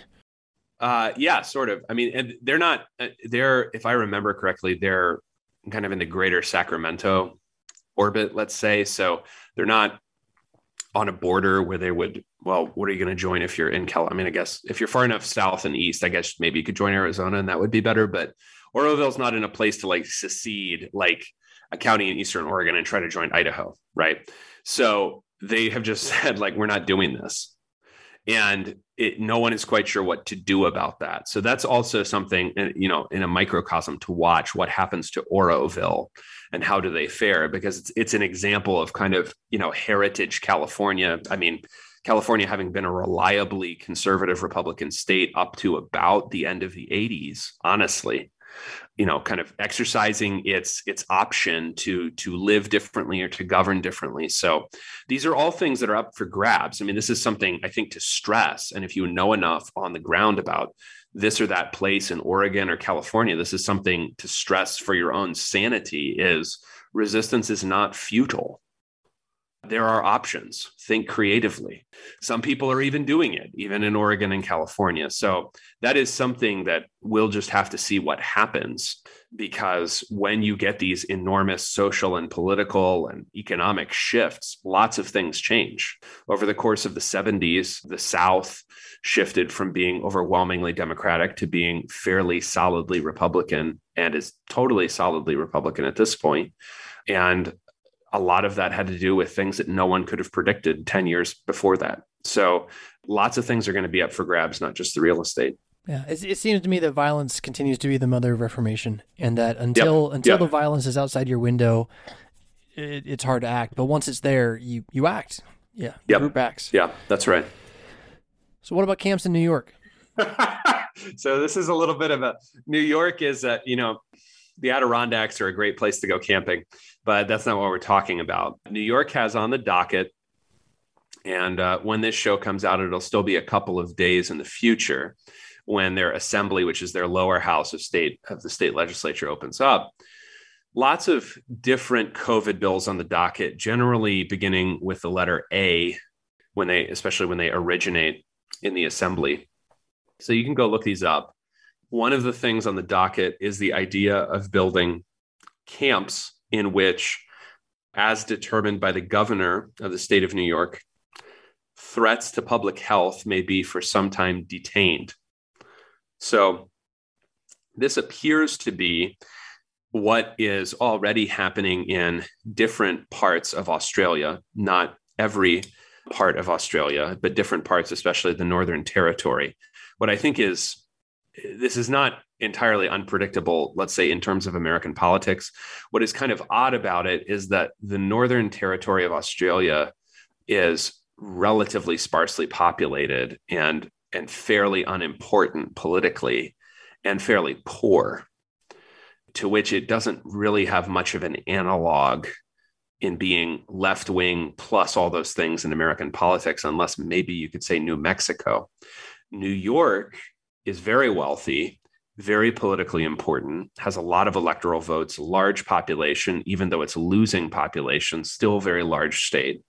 Uh, yeah, sort of. I mean, and they're not. Uh, they're, if I remember correctly, they're kind of in the greater Sacramento orbit, let's say. So they're not on a border where they would. Well, what are you going to join if you're in Cal? I mean, I guess if you're far enough south and east, I guess maybe you could join Arizona, and that would be better. But Oroville's not in a place to like secede, like a county in Eastern Oregon and try to join Idaho, right? So they have just said, like, we're not doing this. And it, no one is quite sure what to do about that. So that's also something, uh, you know, in a microcosm to watch what happens to Oroville and how do they fare because it's, it's an example of kind of, you know, heritage California. I mean, California having been a reliably conservative Republican state up to about the end of the 80s, honestly you know kind of exercising its its option to to live differently or to govern differently. So these are all things that are up for grabs. I mean this is something i think to stress. And if you know enough on the ground about this or that place in oregon or california this is something to stress for your own sanity is resistance is not futile there are options. Think creatively. Some people are even doing it, even in Oregon and California. So that is something that we'll just have to see what happens because when you get these enormous social and political and economic shifts, lots of things change. Over the course of the 70s, the South shifted from being overwhelmingly Democratic to being fairly solidly Republican and is totally solidly Republican at this point. And a lot of that had to do with things that no one could have predicted 10 years before that. So lots of things are going to be up for grabs, not just the real estate. Yeah, it, it seems to me that violence continues to be the mother of reformation, and that until yep. until yep. the violence is outside your window, it, it's hard to act. But once it's there, you you act. Yeah, yep. group acts. Yeah, that's right. So, what about camps in New York? so this is a little bit of a New York is a you know the Adirondacks are a great place to go camping, but that's not what we're talking about. New York has on the docket, and uh, when this show comes out, it'll still be a couple of days in the future when their assembly, which is their lower house of state of the state legislature, opens up. Lots of different COVID bills on the docket, generally beginning with the letter A, when they, especially when they originate in the assembly. So you can go look these up. One of the things on the docket is the idea of building camps in which, as determined by the governor of the state of New York, threats to public health may be for some time detained. So, this appears to be what is already happening in different parts of Australia, not every part of Australia, but different parts, especially the Northern Territory. What I think is this is not entirely unpredictable, let's say, in terms of American politics. What is kind of odd about it is that the Northern Territory of Australia is relatively sparsely populated and and fairly unimportant politically and fairly poor to which it doesn't really have much of an analog in being left wing plus all those things in American politics, unless maybe you could say New Mexico. New York is very wealthy, very politically important, has a lot of electoral votes, large population, even though it's losing population, still very large state,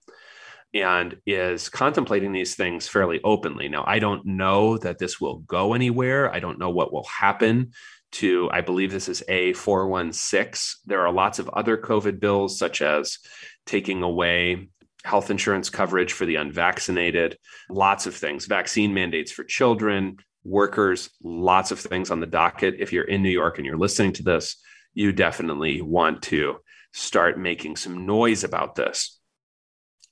and is contemplating these things fairly openly. Now, I don't know that this will go anywhere. I don't know what will happen to, I believe this is A416. There are lots of other COVID bills, such as taking away health insurance coverage for the unvaccinated, lots of things, vaccine mandates for children, workers, lots of things on the docket. If you're in New York and you're listening to this, you definitely want to start making some noise about this.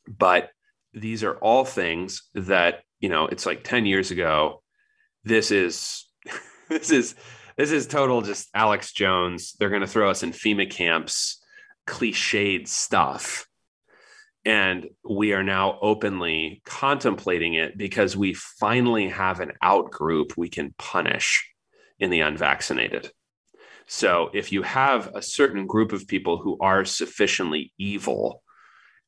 But these are all things that, you know, it's like 10 years ago. This is, this is, this is total just Alex Jones. They're going to throw us in FEMA camps, cliched stuff. And we are now openly contemplating it because we finally have an out group we can punish in the unvaccinated. So if you have a certain group of people who are sufficiently evil,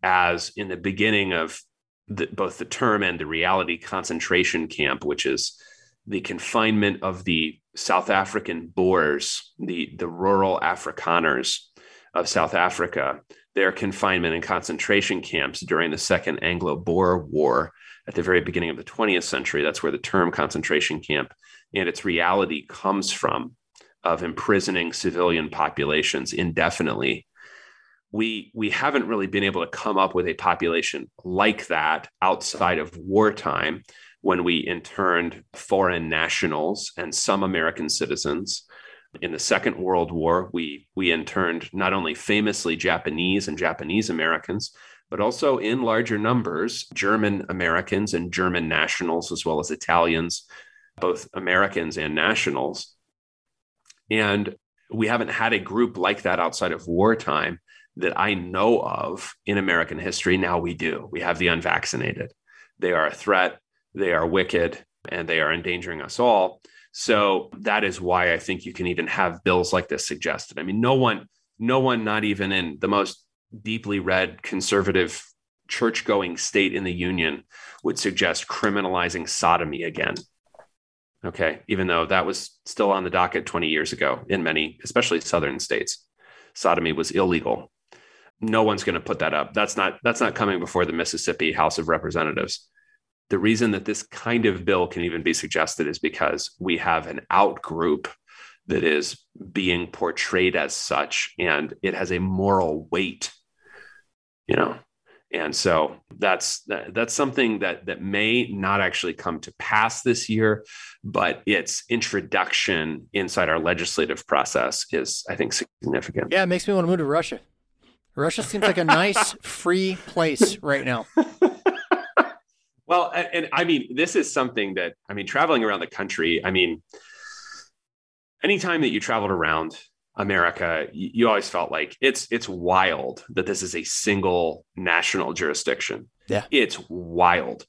as in the beginning of the, both the term and the reality concentration camp, which is the confinement of the South African Boers, the, the rural Afrikaners of South Africa, their confinement in concentration camps during the Second Anglo Boer War at the very beginning of the 20th century. That's where the term concentration camp and its reality comes from of imprisoning civilian populations indefinitely. We, we haven't really been able to come up with a population like that outside of wartime when we interned foreign nationals and some American citizens. In the Second World War, we, we interned not only famously Japanese and Japanese Americans, but also in larger numbers, German Americans and German nationals, as well as Italians, both Americans and nationals. And we haven't had a group like that outside of wartime that I know of in American history. Now we do. We have the unvaccinated. They are a threat they are wicked and they are endangering us all. So that is why I think you can even have bills like this suggested. I mean, no one, no one, not even in the most deeply read conservative church going state in the union would suggest criminalizing sodomy again. Okay. Even though that was still on the docket 20 years ago in many, especially southern states, sodomy was illegal. No one's going to put that up. That's not, that's not coming before the Mississippi House of Representatives the reason that this kind of bill can even be suggested is because we have an out group that is being portrayed as such and it has a moral weight you know? And so that's that's something that that may not actually come to pass this year but its introduction inside our legislative process is i think significant. Yeah it makes me want to move to russia. Russia seems like a nice free place right now well, and, and, I mean, this is something that I mean, traveling around the country. I mean, anytime that you traveled around America, you, you always felt like it's it's wild that this is a single national jurisdiction. Yeah, it's wild.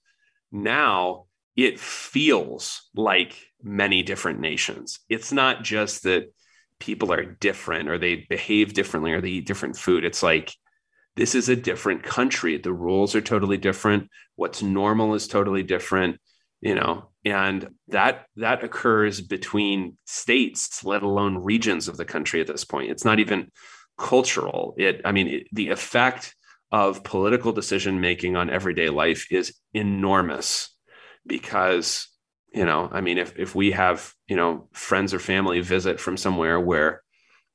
Now it feels like many different nations. It's not just that people are different or they behave differently or they eat different food. It's like this is a different country. The rules are totally different. What's normal is totally different, you know, and that that occurs between states, let alone regions of the country at this point. It's not even cultural. It, I mean, it, the effect of political decision making on everyday life is enormous because you know i mean if, if we have you know friends or family visit from somewhere where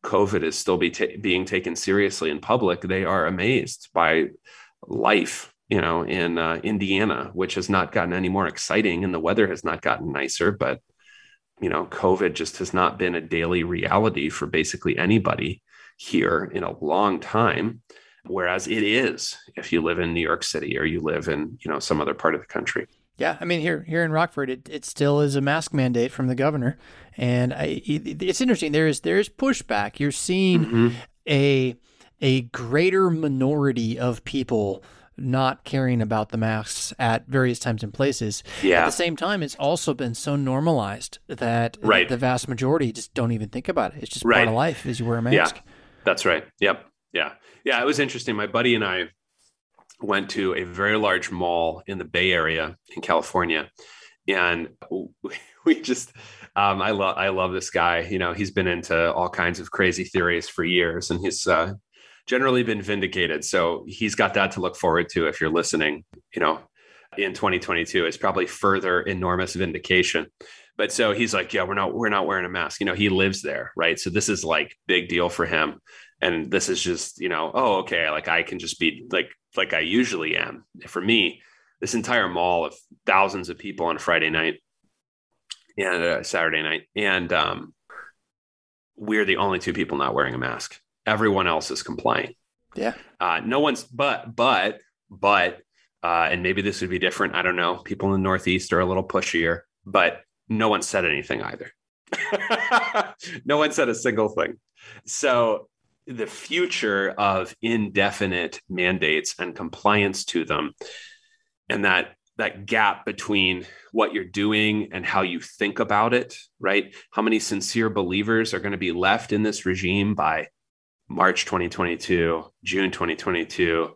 COVID is still be ta- being taken seriously in public, they are amazed by life, you know, in uh, Indiana, which has not gotten any more exciting and the weather has not gotten nicer. But, you know, COVID just has not been a daily reality for basically anybody here in a long time. Whereas it is if you live in New York City or you live in, you know, some other part of the country. Yeah, I mean here here in Rockford, it, it still is a mask mandate from the governor, and I, it's interesting. There is there is pushback. You're seeing mm-hmm. a a greater minority of people not caring about the masks at various times and places. Yeah. At the same time, it's also been so normalized that Right. the vast majority just don't even think about it. It's just Right. part of life as you wear a mask. Yeah. That's right. Yep. Yeah. Yeah. It was interesting. My buddy and I went to a very large mall in the Bay Area in California, and we just, um, I love, I love this guy. You know, he's been into all kinds of crazy theories for years, and he's uh, generally been vindicated. So he's got that to look forward to if you're listening. You know, in 2022, it's probably further enormous vindication. But so he's like, yeah, we're not, we're not wearing a mask. You know, he lives there, right? So this is like big deal for him and this is just you know oh okay like i can just be like like i usually am. For me this entire mall of thousands of people on a friday night and uh, saturday night and um, we're the only two people not wearing a mask. Everyone else is complying. Yeah. uh, no one's but but but uh, and maybe this would be different. I don't know. People in the northeast are a little pushier but no one said anything either. No one said a single thing. So the future of indefinite mandates and compliance to them. And that that gap between what you're doing and how you think about it right? How many sincere believers are going to be left in this regime by march 2022 june 2022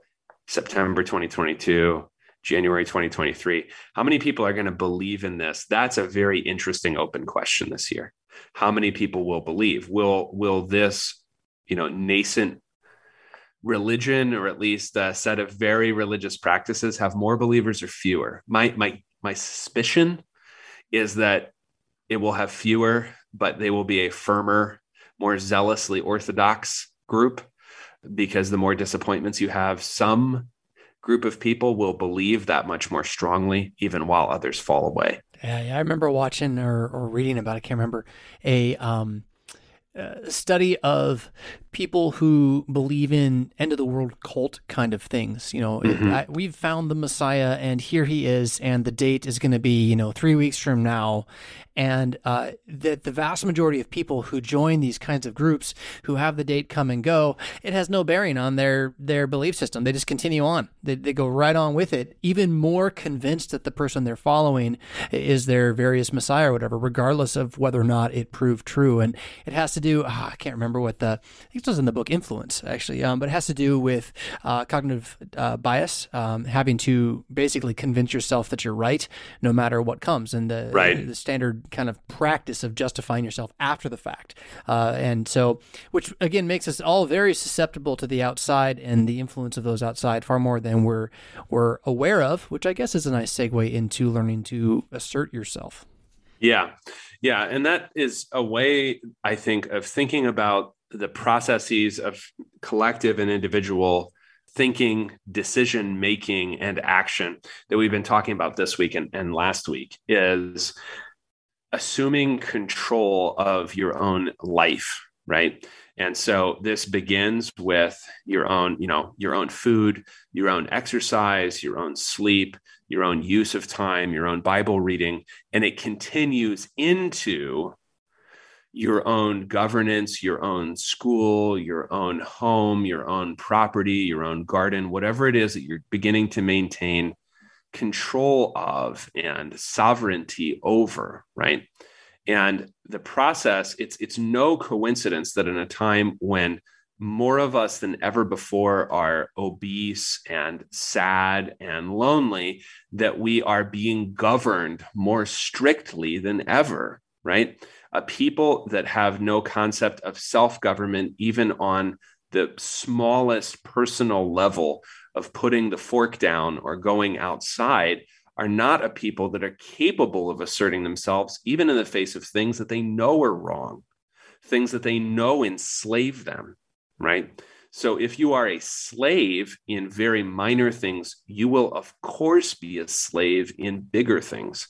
september 2022 january 2023 how many people are going to believe in this? That's a very interesting open question this year. How many people will believe? Will will this you know nascent religion or at least a set of very religious practices have more believers or fewer my my my suspicion is that it will have fewer but they will be a firmer more zealously orthodox group because the more disappointments you have some group of people will believe that much more strongly even while others fall away Yeah, yeah. I remember watching or, or reading about, I can't remember, a um, uh, study of people who believe in end of the world cult kind of things. You know, Mhm. I, we've found the Messiah and here he is, and the date is going to be, you know, three weeks from now. And uh, that the vast majority of people who join these kinds of groups who have the date come and go, it has no bearing on their their belief system. They just continue on. They, they go right on with it, even more convinced that the person they're following is their various messiah or whatever, regardless of whether or not it proved true. And it has to do, ah, I can't remember what the, I think it was in the book Influence, actually, um, but it has to do with uh, cognitive uh, bias, um, having to basically convince yourself that you're right no matter what comes, and the, Right. the standard kind of practice of justifying yourself after the fact. Uh, and so, which again makes us all very susceptible to the outside and the influence of those outside far more than we're, we're aware of, which I guess is a nice segue into learning to assert yourself. Yeah. Yeah. And that is a way, I think, of thinking about the processes of collective and individual thinking, decision making, and action that we've been talking about this week and, and last week is assuming control of your own life, right? And so this begins with your own, you know, your own food, your own exercise, your own sleep, your own use of time, your own Bible reading, and it continues into your own governance, your own school, your own home, your own property, your own garden, whatever it is that you're beginning to maintain control of and sovereignty over, right? And the process, it's it's no coincidence that in a time when more of us than ever before are obese and sad and lonely, that we are being governed more strictly than ever, right? A people that have no concept of self government, even on the smallest personal level of putting the fork down or going outside, are not a people that are capable of asserting themselves, even in the face of things that they know are wrong, things that they know enslave them, right? So if you are a slave in very minor things, you will, of course, be a slave in bigger things.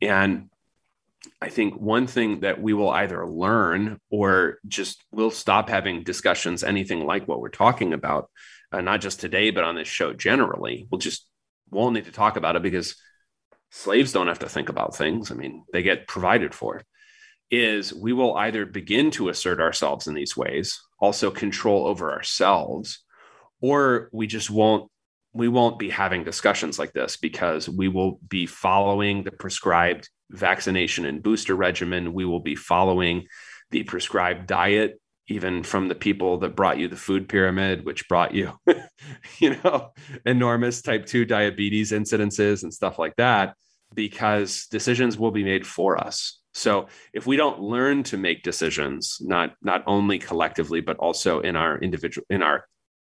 And I think one thing that we will either learn or just we'll stop having discussions, anything like what we're talking about, uh, not just today, but on this show generally. We'll just won't need to talk about it because slaves don't have to think about things. I mean, they get provided for. Is we will either begin to assert ourselves in these ways, also control over ourselves, or we just won't we won't be having discussions like this because we will be following the prescribed vaccination and booster regimen. We will be following the prescribed diet, even from the people that brought you the food pyramid, which brought you, you know, enormous type 2 diabetes incidences and stuff like that, because decisions will be made for us. So if we don't learn to make decisions, not not only collectively, but also in our individual in our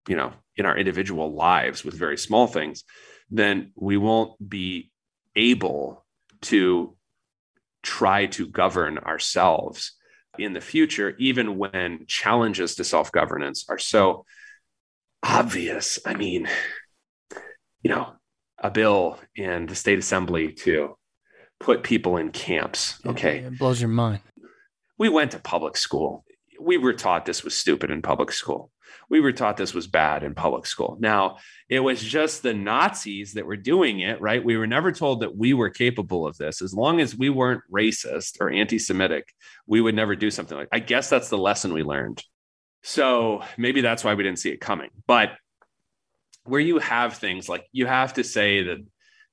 you know in our individual lives with very small things then we won't be able to try to govern ourselves in the future even when challenges to self-governance are so obvious. I mean you know a bill in the state assembly to put people in camps. Okay. it blows your mind. We went to public school. We were taught this was stupid in public school we were taught this was bad in public school. Now, it was just the Nazis that were doing it, right? We were never told that we were capable of this. As long as we weren't racist or anti Semitic, we would never do something like I guess that's the lesson we learned. So maybe that's why we didn't see it coming. But where you have things like you have to say that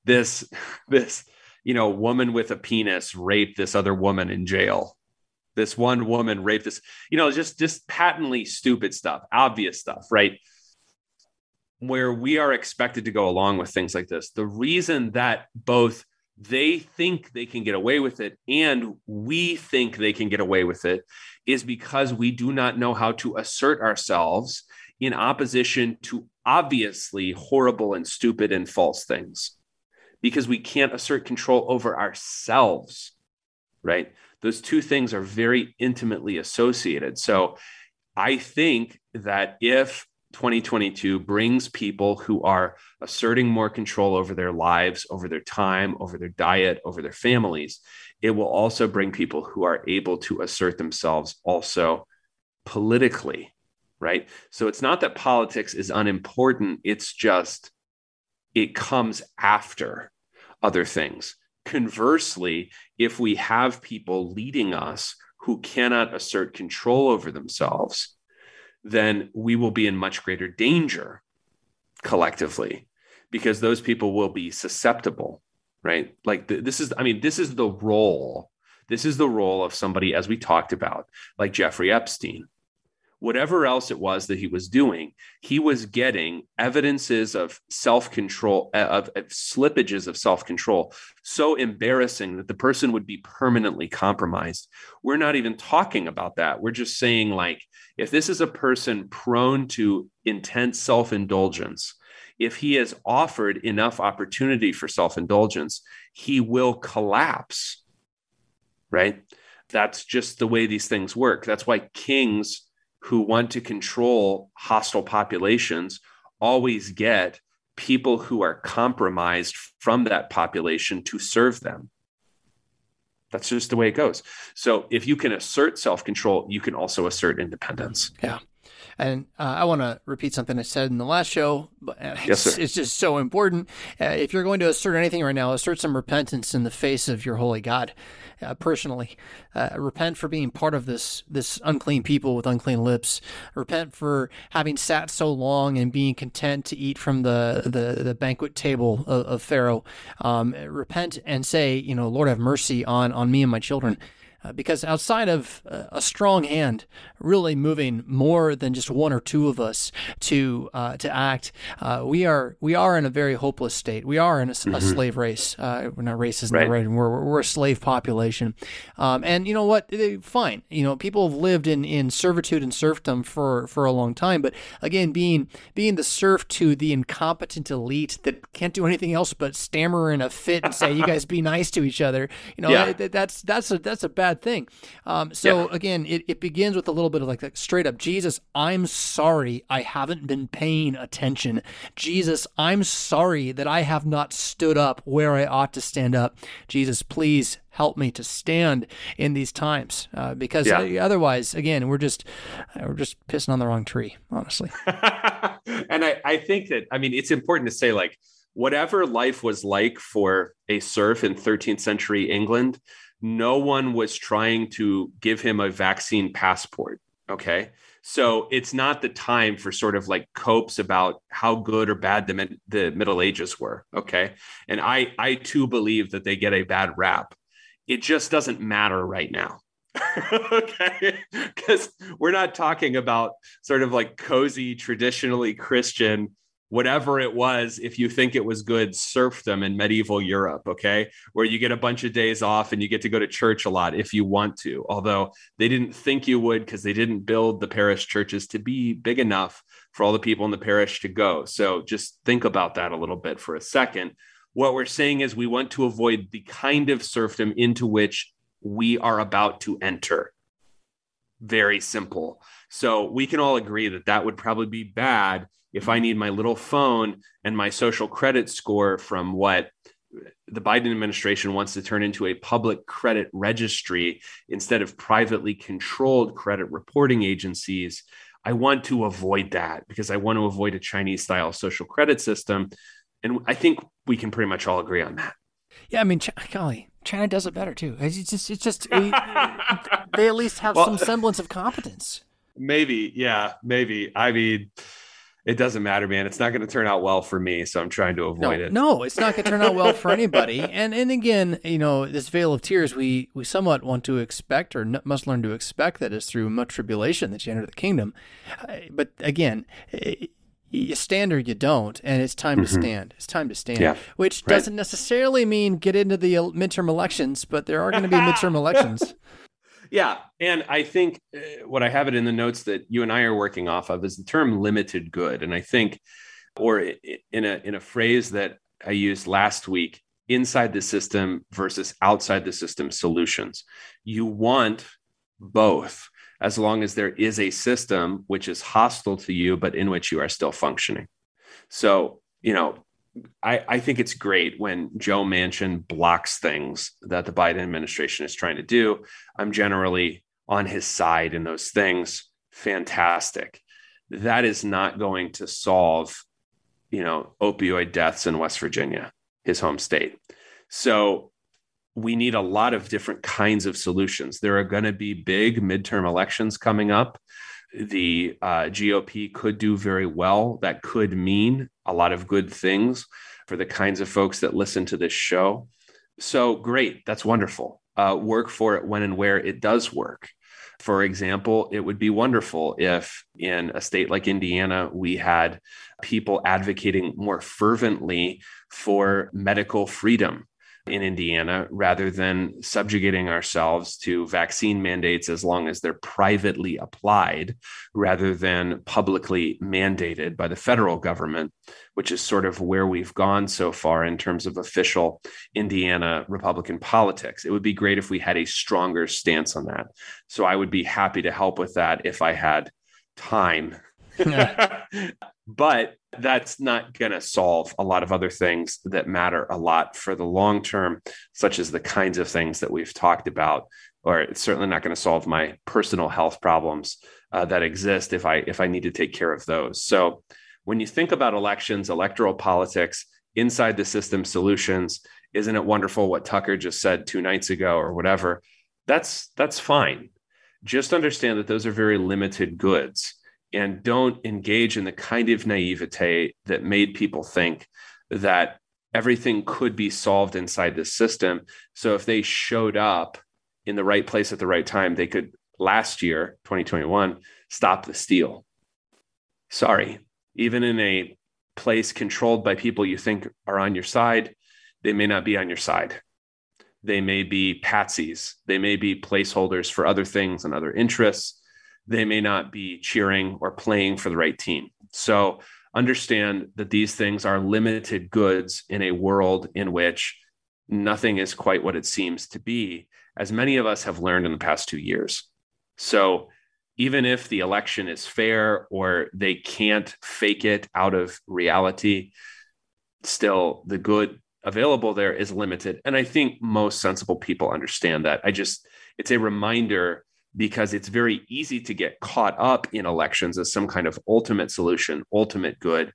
this, this, you know, woman with a penis raped this other woman in jail this one woman raped this, you know, just just patently stupid stuff, obvious stuff, right? Where we are expected to go along with things like this. The reason that both they think they can get away with it and we think they can get away with it is because we do not know how to assert ourselves in opposition to obviously horrible and stupid and false things because we can't assert control over ourselves right those two things are very intimately associated. So I think that if 2022 brings people who are asserting more control over their lives, over their time, over their diet, over their families, it will also bring people who are able to assert themselves also politically, right? So it's not that politics is unimportant, it's just it comes after other things. Conversely, if we have people leading us who cannot assert control over themselves, then we will be in much greater danger collectively because those people will be susceptible, right? Like th- this is, I mean, this is the role. This is the role of somebody, as we talked about, like Jeffrey Epstein, whatever else it was that he was doing, he was getting evidences of self control, uh, of, of, slippages of self control, so embarrassing that the person would be permanently compromised. We're not even talking about that. We're just saying, like, if this is a person prone to intense self indulgence, if he is offered enough opportunity for self indulgence, he will collapse. Right? That's just the way these things work. That's why kings who want to control hostile populations always get people who are compromised from that population to serve them. That's just the way it goes. So if you can assert self control, you can also assert independence. Yeah. And uh, I want to repeat something I said in the last show, but uh, yes, it's, it's, just so important. Uh, if you're going to assert anything right now, assert some repentance in the face of your holy God. Uh, personally, uh, repent for being part of this this unclean people with unclean lips. Repent for having sat so long and being content to eat from the the, the banquet table of, of Pharaoh. Um, repent and say, you know, Lord, have mercy on on me and my children. Uh, because outside of uh, a strong hand really moving more than just one or two of us to uh, to act, uh, we are we are in a very hopeless state. We are in a, mm-hmm. a slave race. Uh, we're not racist, right. right? We're, we're a slave population, um, and you know what? Fine. You know, people have lived in, in servitude and serfdom for, for a long time, but again, being being the serf to the incompetent elite that can't do anything else but stammer in a fit and say, "You guys be nice to each other," you know, yeah. that, that's that's a that's a bad bad thing. Um, so yeah. again, it, it begins with a little bit of like, like straight up, Jesus, I'm sorry I haven't been paying attention. Jesus, I'm sorry that I have not stood up where I ought to stand up. Jesus, please help me to stand in these times uh, because yeah. otherwise again we're just we're just pissing on the wrong tree honestly and I, I think that i mean it's important to say like whatever life was like for a serf in 13th century england no one was trying to give him a vaccine passport. Okay. So it's not the time for sort of like copes about how good or bad the, the Middle Ages were. Okay. And I, I too believe that they get a bad rap. It just doesn't matter right now. okay. Because we're not talking about sort of like cozy, traditionally Christian whatever it was, if you think it was good, serfdom in medieval Europe, okay, where you get a bunch of days off and you get to go to church a lot if you want to. Although they didn't think you would because they didn't build the parish churches to be big enough for all the people in the parish to go. So just think about that a little bit for a second. What we're saying is we want to avoid the kind of serfdom into which we are about to enter. Very simple. So we can all agree that that would probably be bad if I need my little phone and my social credit score from what the Biden administration wants to turn into a public credit registry instead of privately controlled credit reporting agencies. I want to avoid that because I want to avoid a Chinese style social credit system. And I think we can pretty much all agree on that. Yeah, I mean, Ch- golly, China does it better too. It's just, it's just, they at least have well, some semblance of competence. Maybe, yeah, maybe. I mean, it doesn't matter, man. It's not going to turn out well for me, so I'm trying to avoid no, it. No, it's not going to turn out well for anybody. And and again, you know, this vale of tears, we we somewhat want to expect or must learn to expect that is through much tribulation that you enter the kingdom. Uh, but again. You stand or you don't, and it's time mm-hmm. to stand. It's time to stand, yeah, which right. doesn't necessarily mean get into the midterm elections, but there are going to be midterm elections. Yeah. And I think uh, what I have it in the notes that you and I are working off of is the term limited good. And I think, or in a, in a phrase that I used last week, inside the system versus outside the system solutions. You want both as long as there is a system which is hostile to you, but in which you are still functioning. So, you know, I, I, think it's great when Joe Manchin blocks things that the Biden administration is trying to do. I'm generally on his side in those things. Fantastic. That is not going to solve, you know, opioid deaths in West Virginia, his home state. So we need a lot of different kinds of solutions. There are going to be big midterm elections coming up the uh, GOP could do very well. That could mean a lot of good things for the kinds of folks that listen to this show. So great. That's wonderful. Uh, work for it when and where it does work. For example, it would be wonderful if in a state like Indiana, we had people advocating more fervently for medical freedom in Indiana rather than subjugating ourselves to vaccine mandates as long as they're privately applied rather than publicly mandated by the federal government, which is sort of where we've gone so far in terms of official Indiana Republican politics. It would be great if we had a stronger stance on that. So I would be happy to help with that if I had time. but that's not going to solve a lot of other things that matter a lot for the long term, such as the kinds of things that we've talked about. Or it's certainly not going to solve my personal health problems uh, that exist if I if I need to take care of those. So when you think about elections, electoral politics, inside the system solutions, isn't it wonderful what Tucker just said two nights ago or whatever? That's that's fine. Just understand that those are very limited goods and don't engage in the kind of naivete that made people think that everything could be solved inside the system. So if they showed up in the right place at the right time, they could last year, 2021, stop the steal. Sorry, even in a place controlled by people you think are on your side, they may not be on your side. They may be patsies. They may be placeholders for other things and other interests they may not be cheering or playing for the right team. So understand that these things are limited goods in a world in which nothing is quite what it seems to be, as many of us have learned in the past two years. So even if the election is fair or they can't fake it out of reality, still the good available there is limited. And I think most sensible people understand that. I just, it's a reminder because it's very easy to get caught up in elections as some kind of ultimate solution, ultimate good,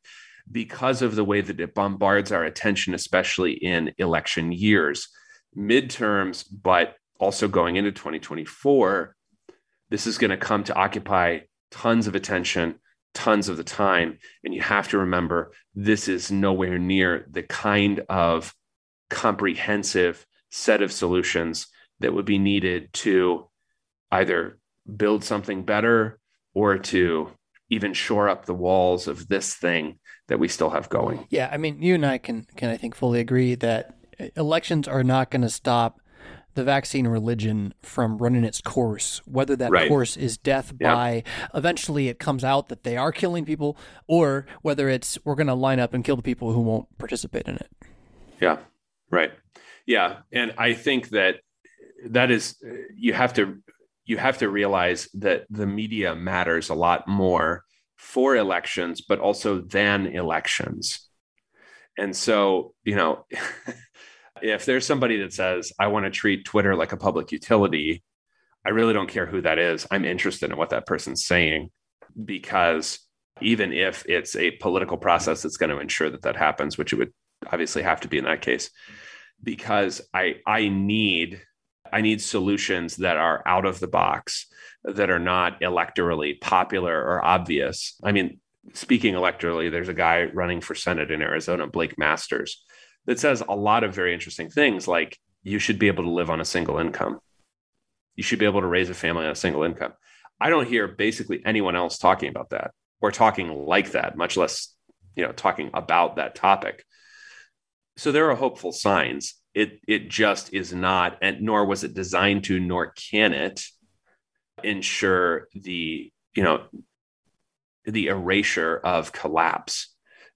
because of the way that it bombards our attention, especially in election years, midterms, but also going into 2024. This is going to come to occupy tons of attention, tons of the time. And you have to remember this is nowhere near the kind of comprehensive set of solutions that would be needed to either build something better or to even shore up the walls of this thing that we still have going. Yeah, I mean, you and I can can I think fully agree that uh, elections are not going to stop the vaccine religion from running its course, whether that right. course is death yeah. by eventually it comes out that they are killing people, or whether it's we're going to line up and kill the people who won't participate in it. Yeah, right. Yeah, and I think that that is uh, you have to you have to realize that the media matters a lot more for elections, but also than elections. And so, you know, if there's somebody that says, I want to treat Twitter like a public utility, I really don't care who that is. I'm interested in what that person's saying because even if it's a political process that's going to ensure that that happens, which it would obviously have to be in that case, because I I need I need solutions that are out of the box, that are not electorally popular or obvious. I mean, speaking electorally, there's a guy running for Senate in Arizona, Blake Masters, that says a lot of very interesting things like you should be able to live on a single income. You should be able to raise a family on a single income. I don't hear basically anyone else talking about that or talking like that, much less, you know, talking about that topic. So there are hopeful signs it it just is not and nor was it designed to nor can it ensure the you know the erasure of collapse.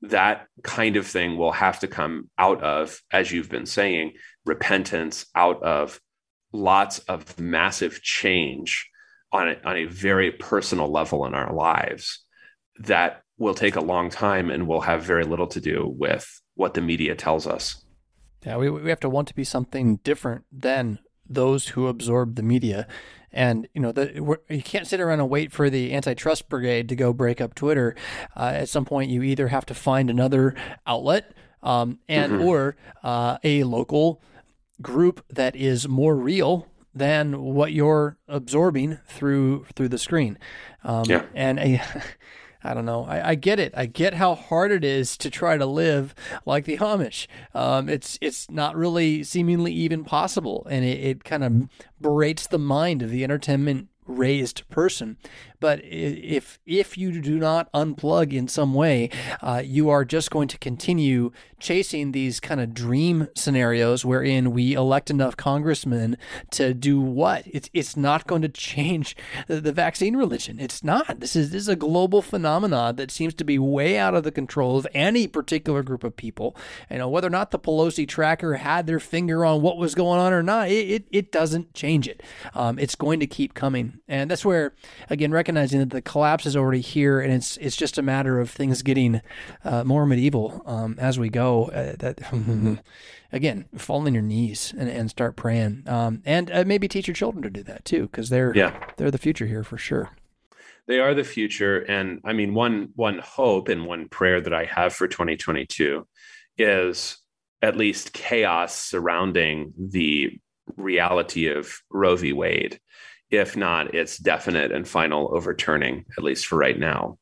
That kind of thing will have to come out of as you've been saying repentance out of lots of massive change on a, on a very personal level in our lives that will take a long time and will have very little to do with what the media tells us yeah, we, we have to want to be something different than those who absorb the media. And you know, the, you can't sit around and wait for the antitrust brigade to go break up Twitter. Uh, at some point, you either have to find another outlet, um, and mm-hmm. or uh, a local group that is more real than what you're absorbing through through the screen. Um, yeah. And a I don't know. I, I, get it. I get how hard it is to try to live like the Amish. Um, it's it's not really seemingly even possible, and it, it kind of berates the mind of the entertainment raised person. But if if you do not unplug in some way, uh, you are just going to continue chasing these kind of dream scenarios wherein we elect enough congressmen to do what? It's it's not going to change the, the vaccine religion. It's not. This is this is a global phenomenon that seems to be way out of the control of any particular group of people. You know whether or not the Pelosi tracker had their finger on what was going on or not, it it, it doesn't change it. Um, it's going to keep coming, and that's where again recognizing that the collapse is already here, and it's it's just a matter of things getting uh, more medieval um, as we go. Uh, that again, fall on your knees and, and start praying, um, and uh, maybe teach your children to do that too, because they're yeah. they're the future here for sure. They are the future, and I mean one one hope and one prayer that I have for 2022 is at least chaos surrounding the reality of Roe v. Wade if not its definite and final overturning, at least for right now.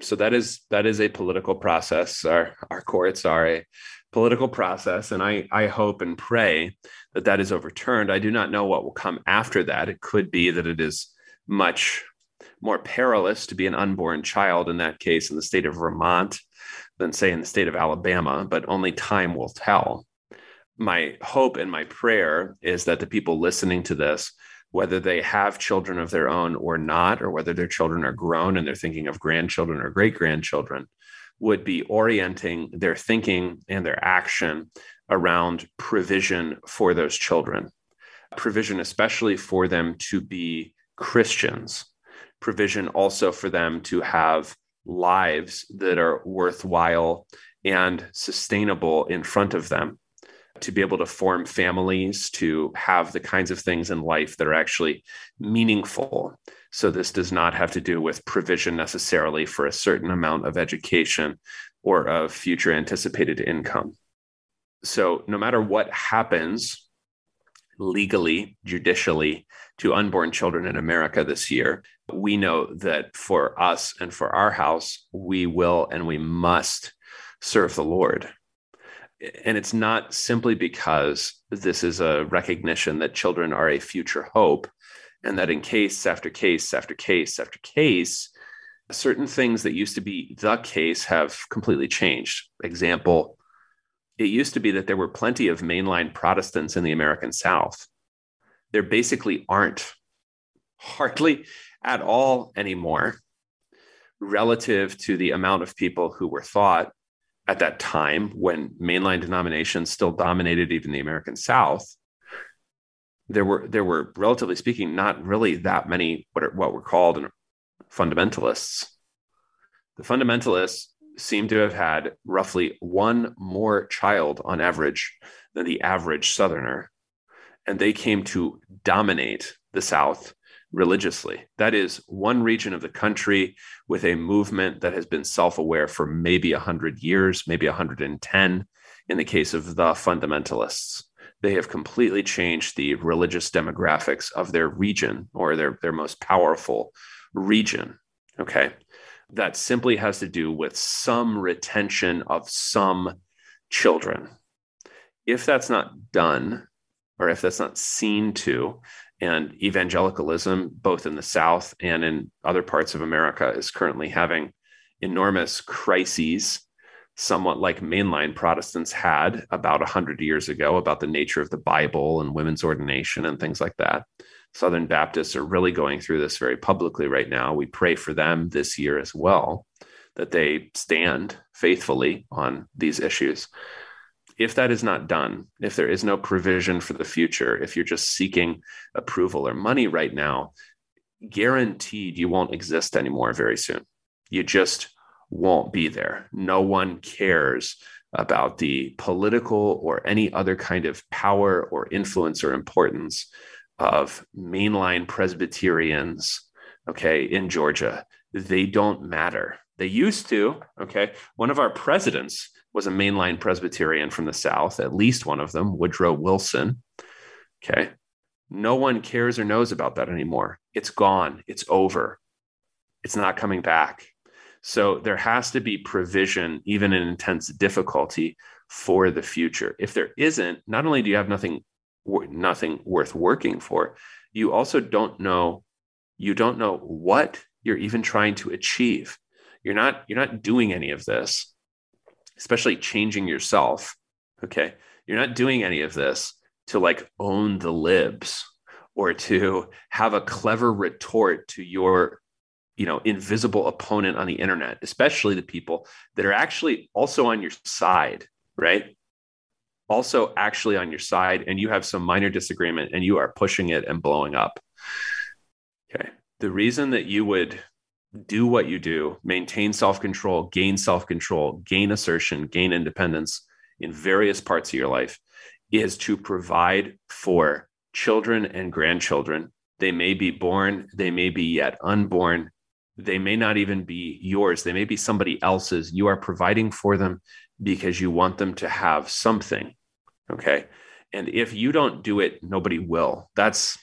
So that is that is a political process. Our our courts are a political process, and I I hope and pray that that is overturned. I do not know what will come after that. It could be that it is much more perilous to be an unborn child in that case in the state of Vermont than say in the state of Alabama, but only time will tell. My hope and my prayer is that the people listening to this whether they have children of their own or not, or whether their children are grown and they're thinking of grandchildren or great grandchildren, would be orienting their thinking and their action around provision for those children. Provision, especially for them to be Christians, provision also for them to have lives that are worthwhile and sustainable in front of them to be able to form families, to have the kinds of things in life that are actually meaningful. So, this does not have to do with provision necessarily for a certain amount of education or of future anticipated income. So, no matter what happens, legally, judicially, to unborn children in America this year, we know that for us and for our house, we will and we must serve the Lord. And it's not simply because this is a recognition that children are a future hope, and that in case after case after case after case, certain things that used to be the case have completely changed. Example, it used to be that there were plenty of mainline Protestants in the American South. There basically aren't hardly at all anymore relative to the amount of people who were thought at that time when mainline denominations still dominated even the American South. There were there were relatively speaking not really that many what are, what were called fundamentalists. The fundamentalists seem to have had roughly one more child on average than the average Southerner. And they came to dominate the South religiously. That is one region of the country with a movement that has been self aware for maybe 100 years, maybe 110 in the case of the fundamentalists. They have completely changed the religious demographics of their region or their, their most powerful region. Okay that simply has to do with some retention of some children. If that's not done, or if that's not seen to, and evangelicalism, both in the South and in other parts of America, is currently having enormous crises, somewhat like mainline Protestants had about 100 years ago about the nature of the Bible and women's ordination and things like that. Southern Baptists are really going through this very publicly right now. We pray for them this year as well, that they stand faithfully on these issues. If that is not done, if there is no provision for the future, if you're just seeking approval or money right now, guaranteed you won't exist anymore very soon. You just won't be there. No one cares about the political or any other kind of power or influence or importance of mainline Presbyterians, okay, in Georgia. They don't matter. They used to, okay. One of our presidents was a mainline Presbyterian from the South, at least one of them, Woodrow Wilson. Okay. No one cares or knows about that anymore. It's gone. It's over. It's not coming back. So there has to be provision, even in intense difficulty, for the future. If there isn't, not only do you have nothing nothing worth working for you also don't know you don't know what you're even trying to achieve you're not you're not doing any of this especially changing yourself okay you're not doing any of this to like own the libs or to have a clever retort to your you know invisible opponent on the internet especially the people that are actually also on your side right also actually on your side and you have some minor disagreement and you are pushing it and blowing up. Okay. The reason that you would do what you do, maintain self control, gain self control, gain assertion, gain independence in various parts of your life is to provide for children and grandchildren. They may be born, they may be yet unborn, they may not even be yours, they may be somebody else's. You are providing for them because you want them to have something Okay. And if you don't do it, nobody will. That's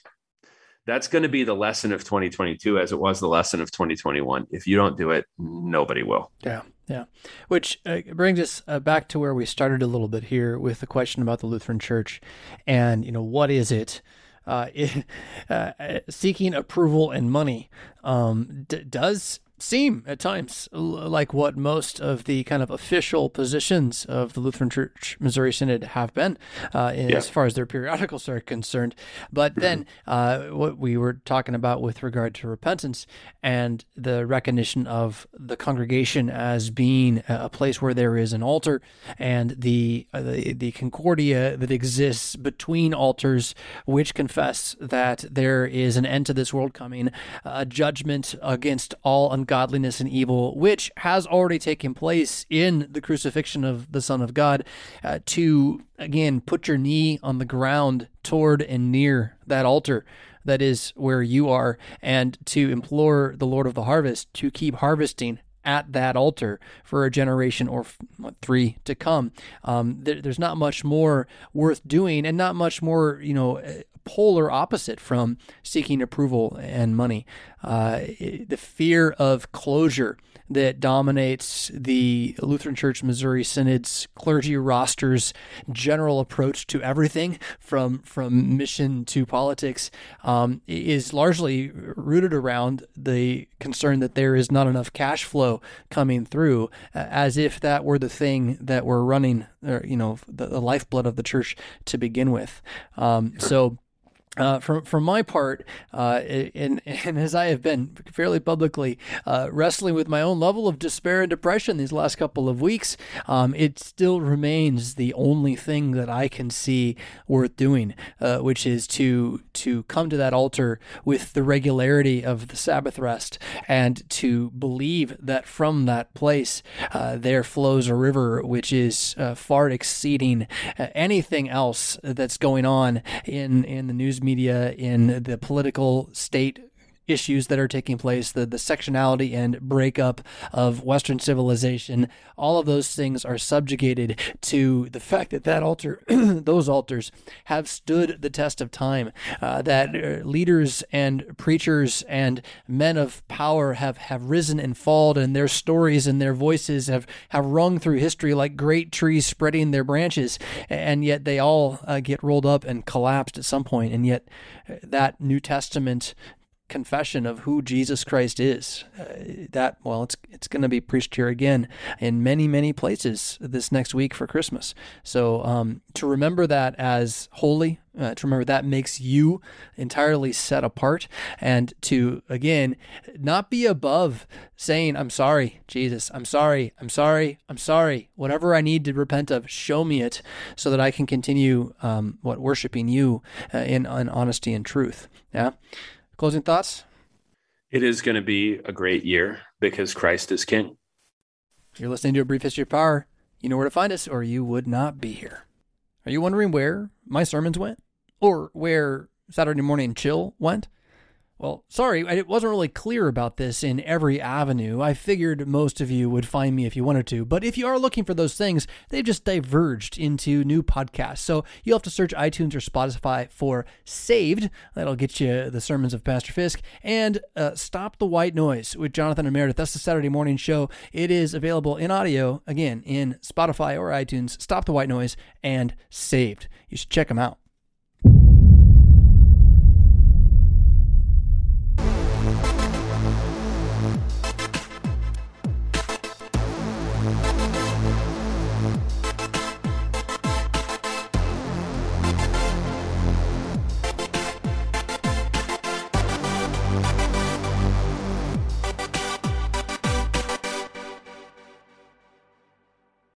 that's going to be the lesson of 2022 as it was the lesson of 2021 if you don't do it nobody will. Yeah yeah. Which uh, brings us uh, back to where we started a little bit here with the question about the lutheran church and you know what is it uh, uh, seeking approval and money. Um, d- does seem at times like what most of the kind of official positions of the Lutheran Church Missouri Synod have been, uh, yeah. as far as their periodicals are concerned. But then, uh, what we were talking about with regard to repentance and the recognition of the congregation as being a place where there is an altar and the uh, the, the concordia that exists between altars, which confess that there is an end to this world coming, a judgment against all ungodly godliness and evil, which has already taken place in the crucifixion of the Son of God, uh, to again put your knee on the ground toward and near that altar that is where you are, and to implore the Lord of the harvest to keep harvesting at that altar for a generation or three to come. Um, there, there's not much more worth doing, and not much more, you know, polar opposite from seeking approval and money. Uh, the fear of closure that dominates the Lutheran Church Missouri Synod's clergy roster's general approach to everything from from mission to politics um, is largely rooted around the concern that there is not enough cash flow coming through, as if that were the thing that we're running, or, you know, the, the lifeblood of the church to begin with. Um, so uh, from from my part, uh, and and as I have been fairly publicly uh, wrestling with my own level of despair and depression these last couple of weeks, um, it still remains the only thing that I can see worth doing, uh, which is to to come to that altar with the regularity of the Sabbath rest, and to believe that from that place uh, there flows a river which is uh, far exceeding anything else that's going on in in the news media, in the political state issues that are taking place, the, the sectionality and breakup of Western civilization, all of those things are subjugated to the fact that that altar, those altars, have stood the test of time. Uh, that uh, leaders and preachers and men of power have, have risen and fallen, and their stories and their voices have, have rung through history like great trees spreading their branches, and yet they all uh, get rolled up and collapsed at some point. And yet, uh, that New Testament confession of who Jesus Christ is. Uh, that well, it's it's going to be preached here again in many many places this next week for Christmas. So um, to remember that as holy, uh, to remember that makes you entirely set apart, and to again not be above saying, "I'm sorry, Jesus. I'm sorry. I'm sorry. I'm sorry. Whatever I need to repent of, show me it, so that I can continue um, what worshiping you uh, in, in honesty and truth." Yeah. Closing thoughts? It is going to be a great year because Christ is King. You're listening to A Brief History of Power. You know where to find us, or you would not be here. Are you wondering where my sermons went? Or where Saturday Morning Chill went? Well, sorry, it wasn't really clear about this in every avenue. I figured most of you would find me if you wanted to, but if you are looking for those things, they've just diverged into new podcasts. So you'll have to search iTunes or Spotify for Saved. That'll get you the sermons of Pastor Fisk and uh, Stop the White Noise with Jonathan and Meridith. That's the Saturday morning show. It is available in audio, again, in Spotify or iTunes. Stop the White Noise and Saved. You should check them out.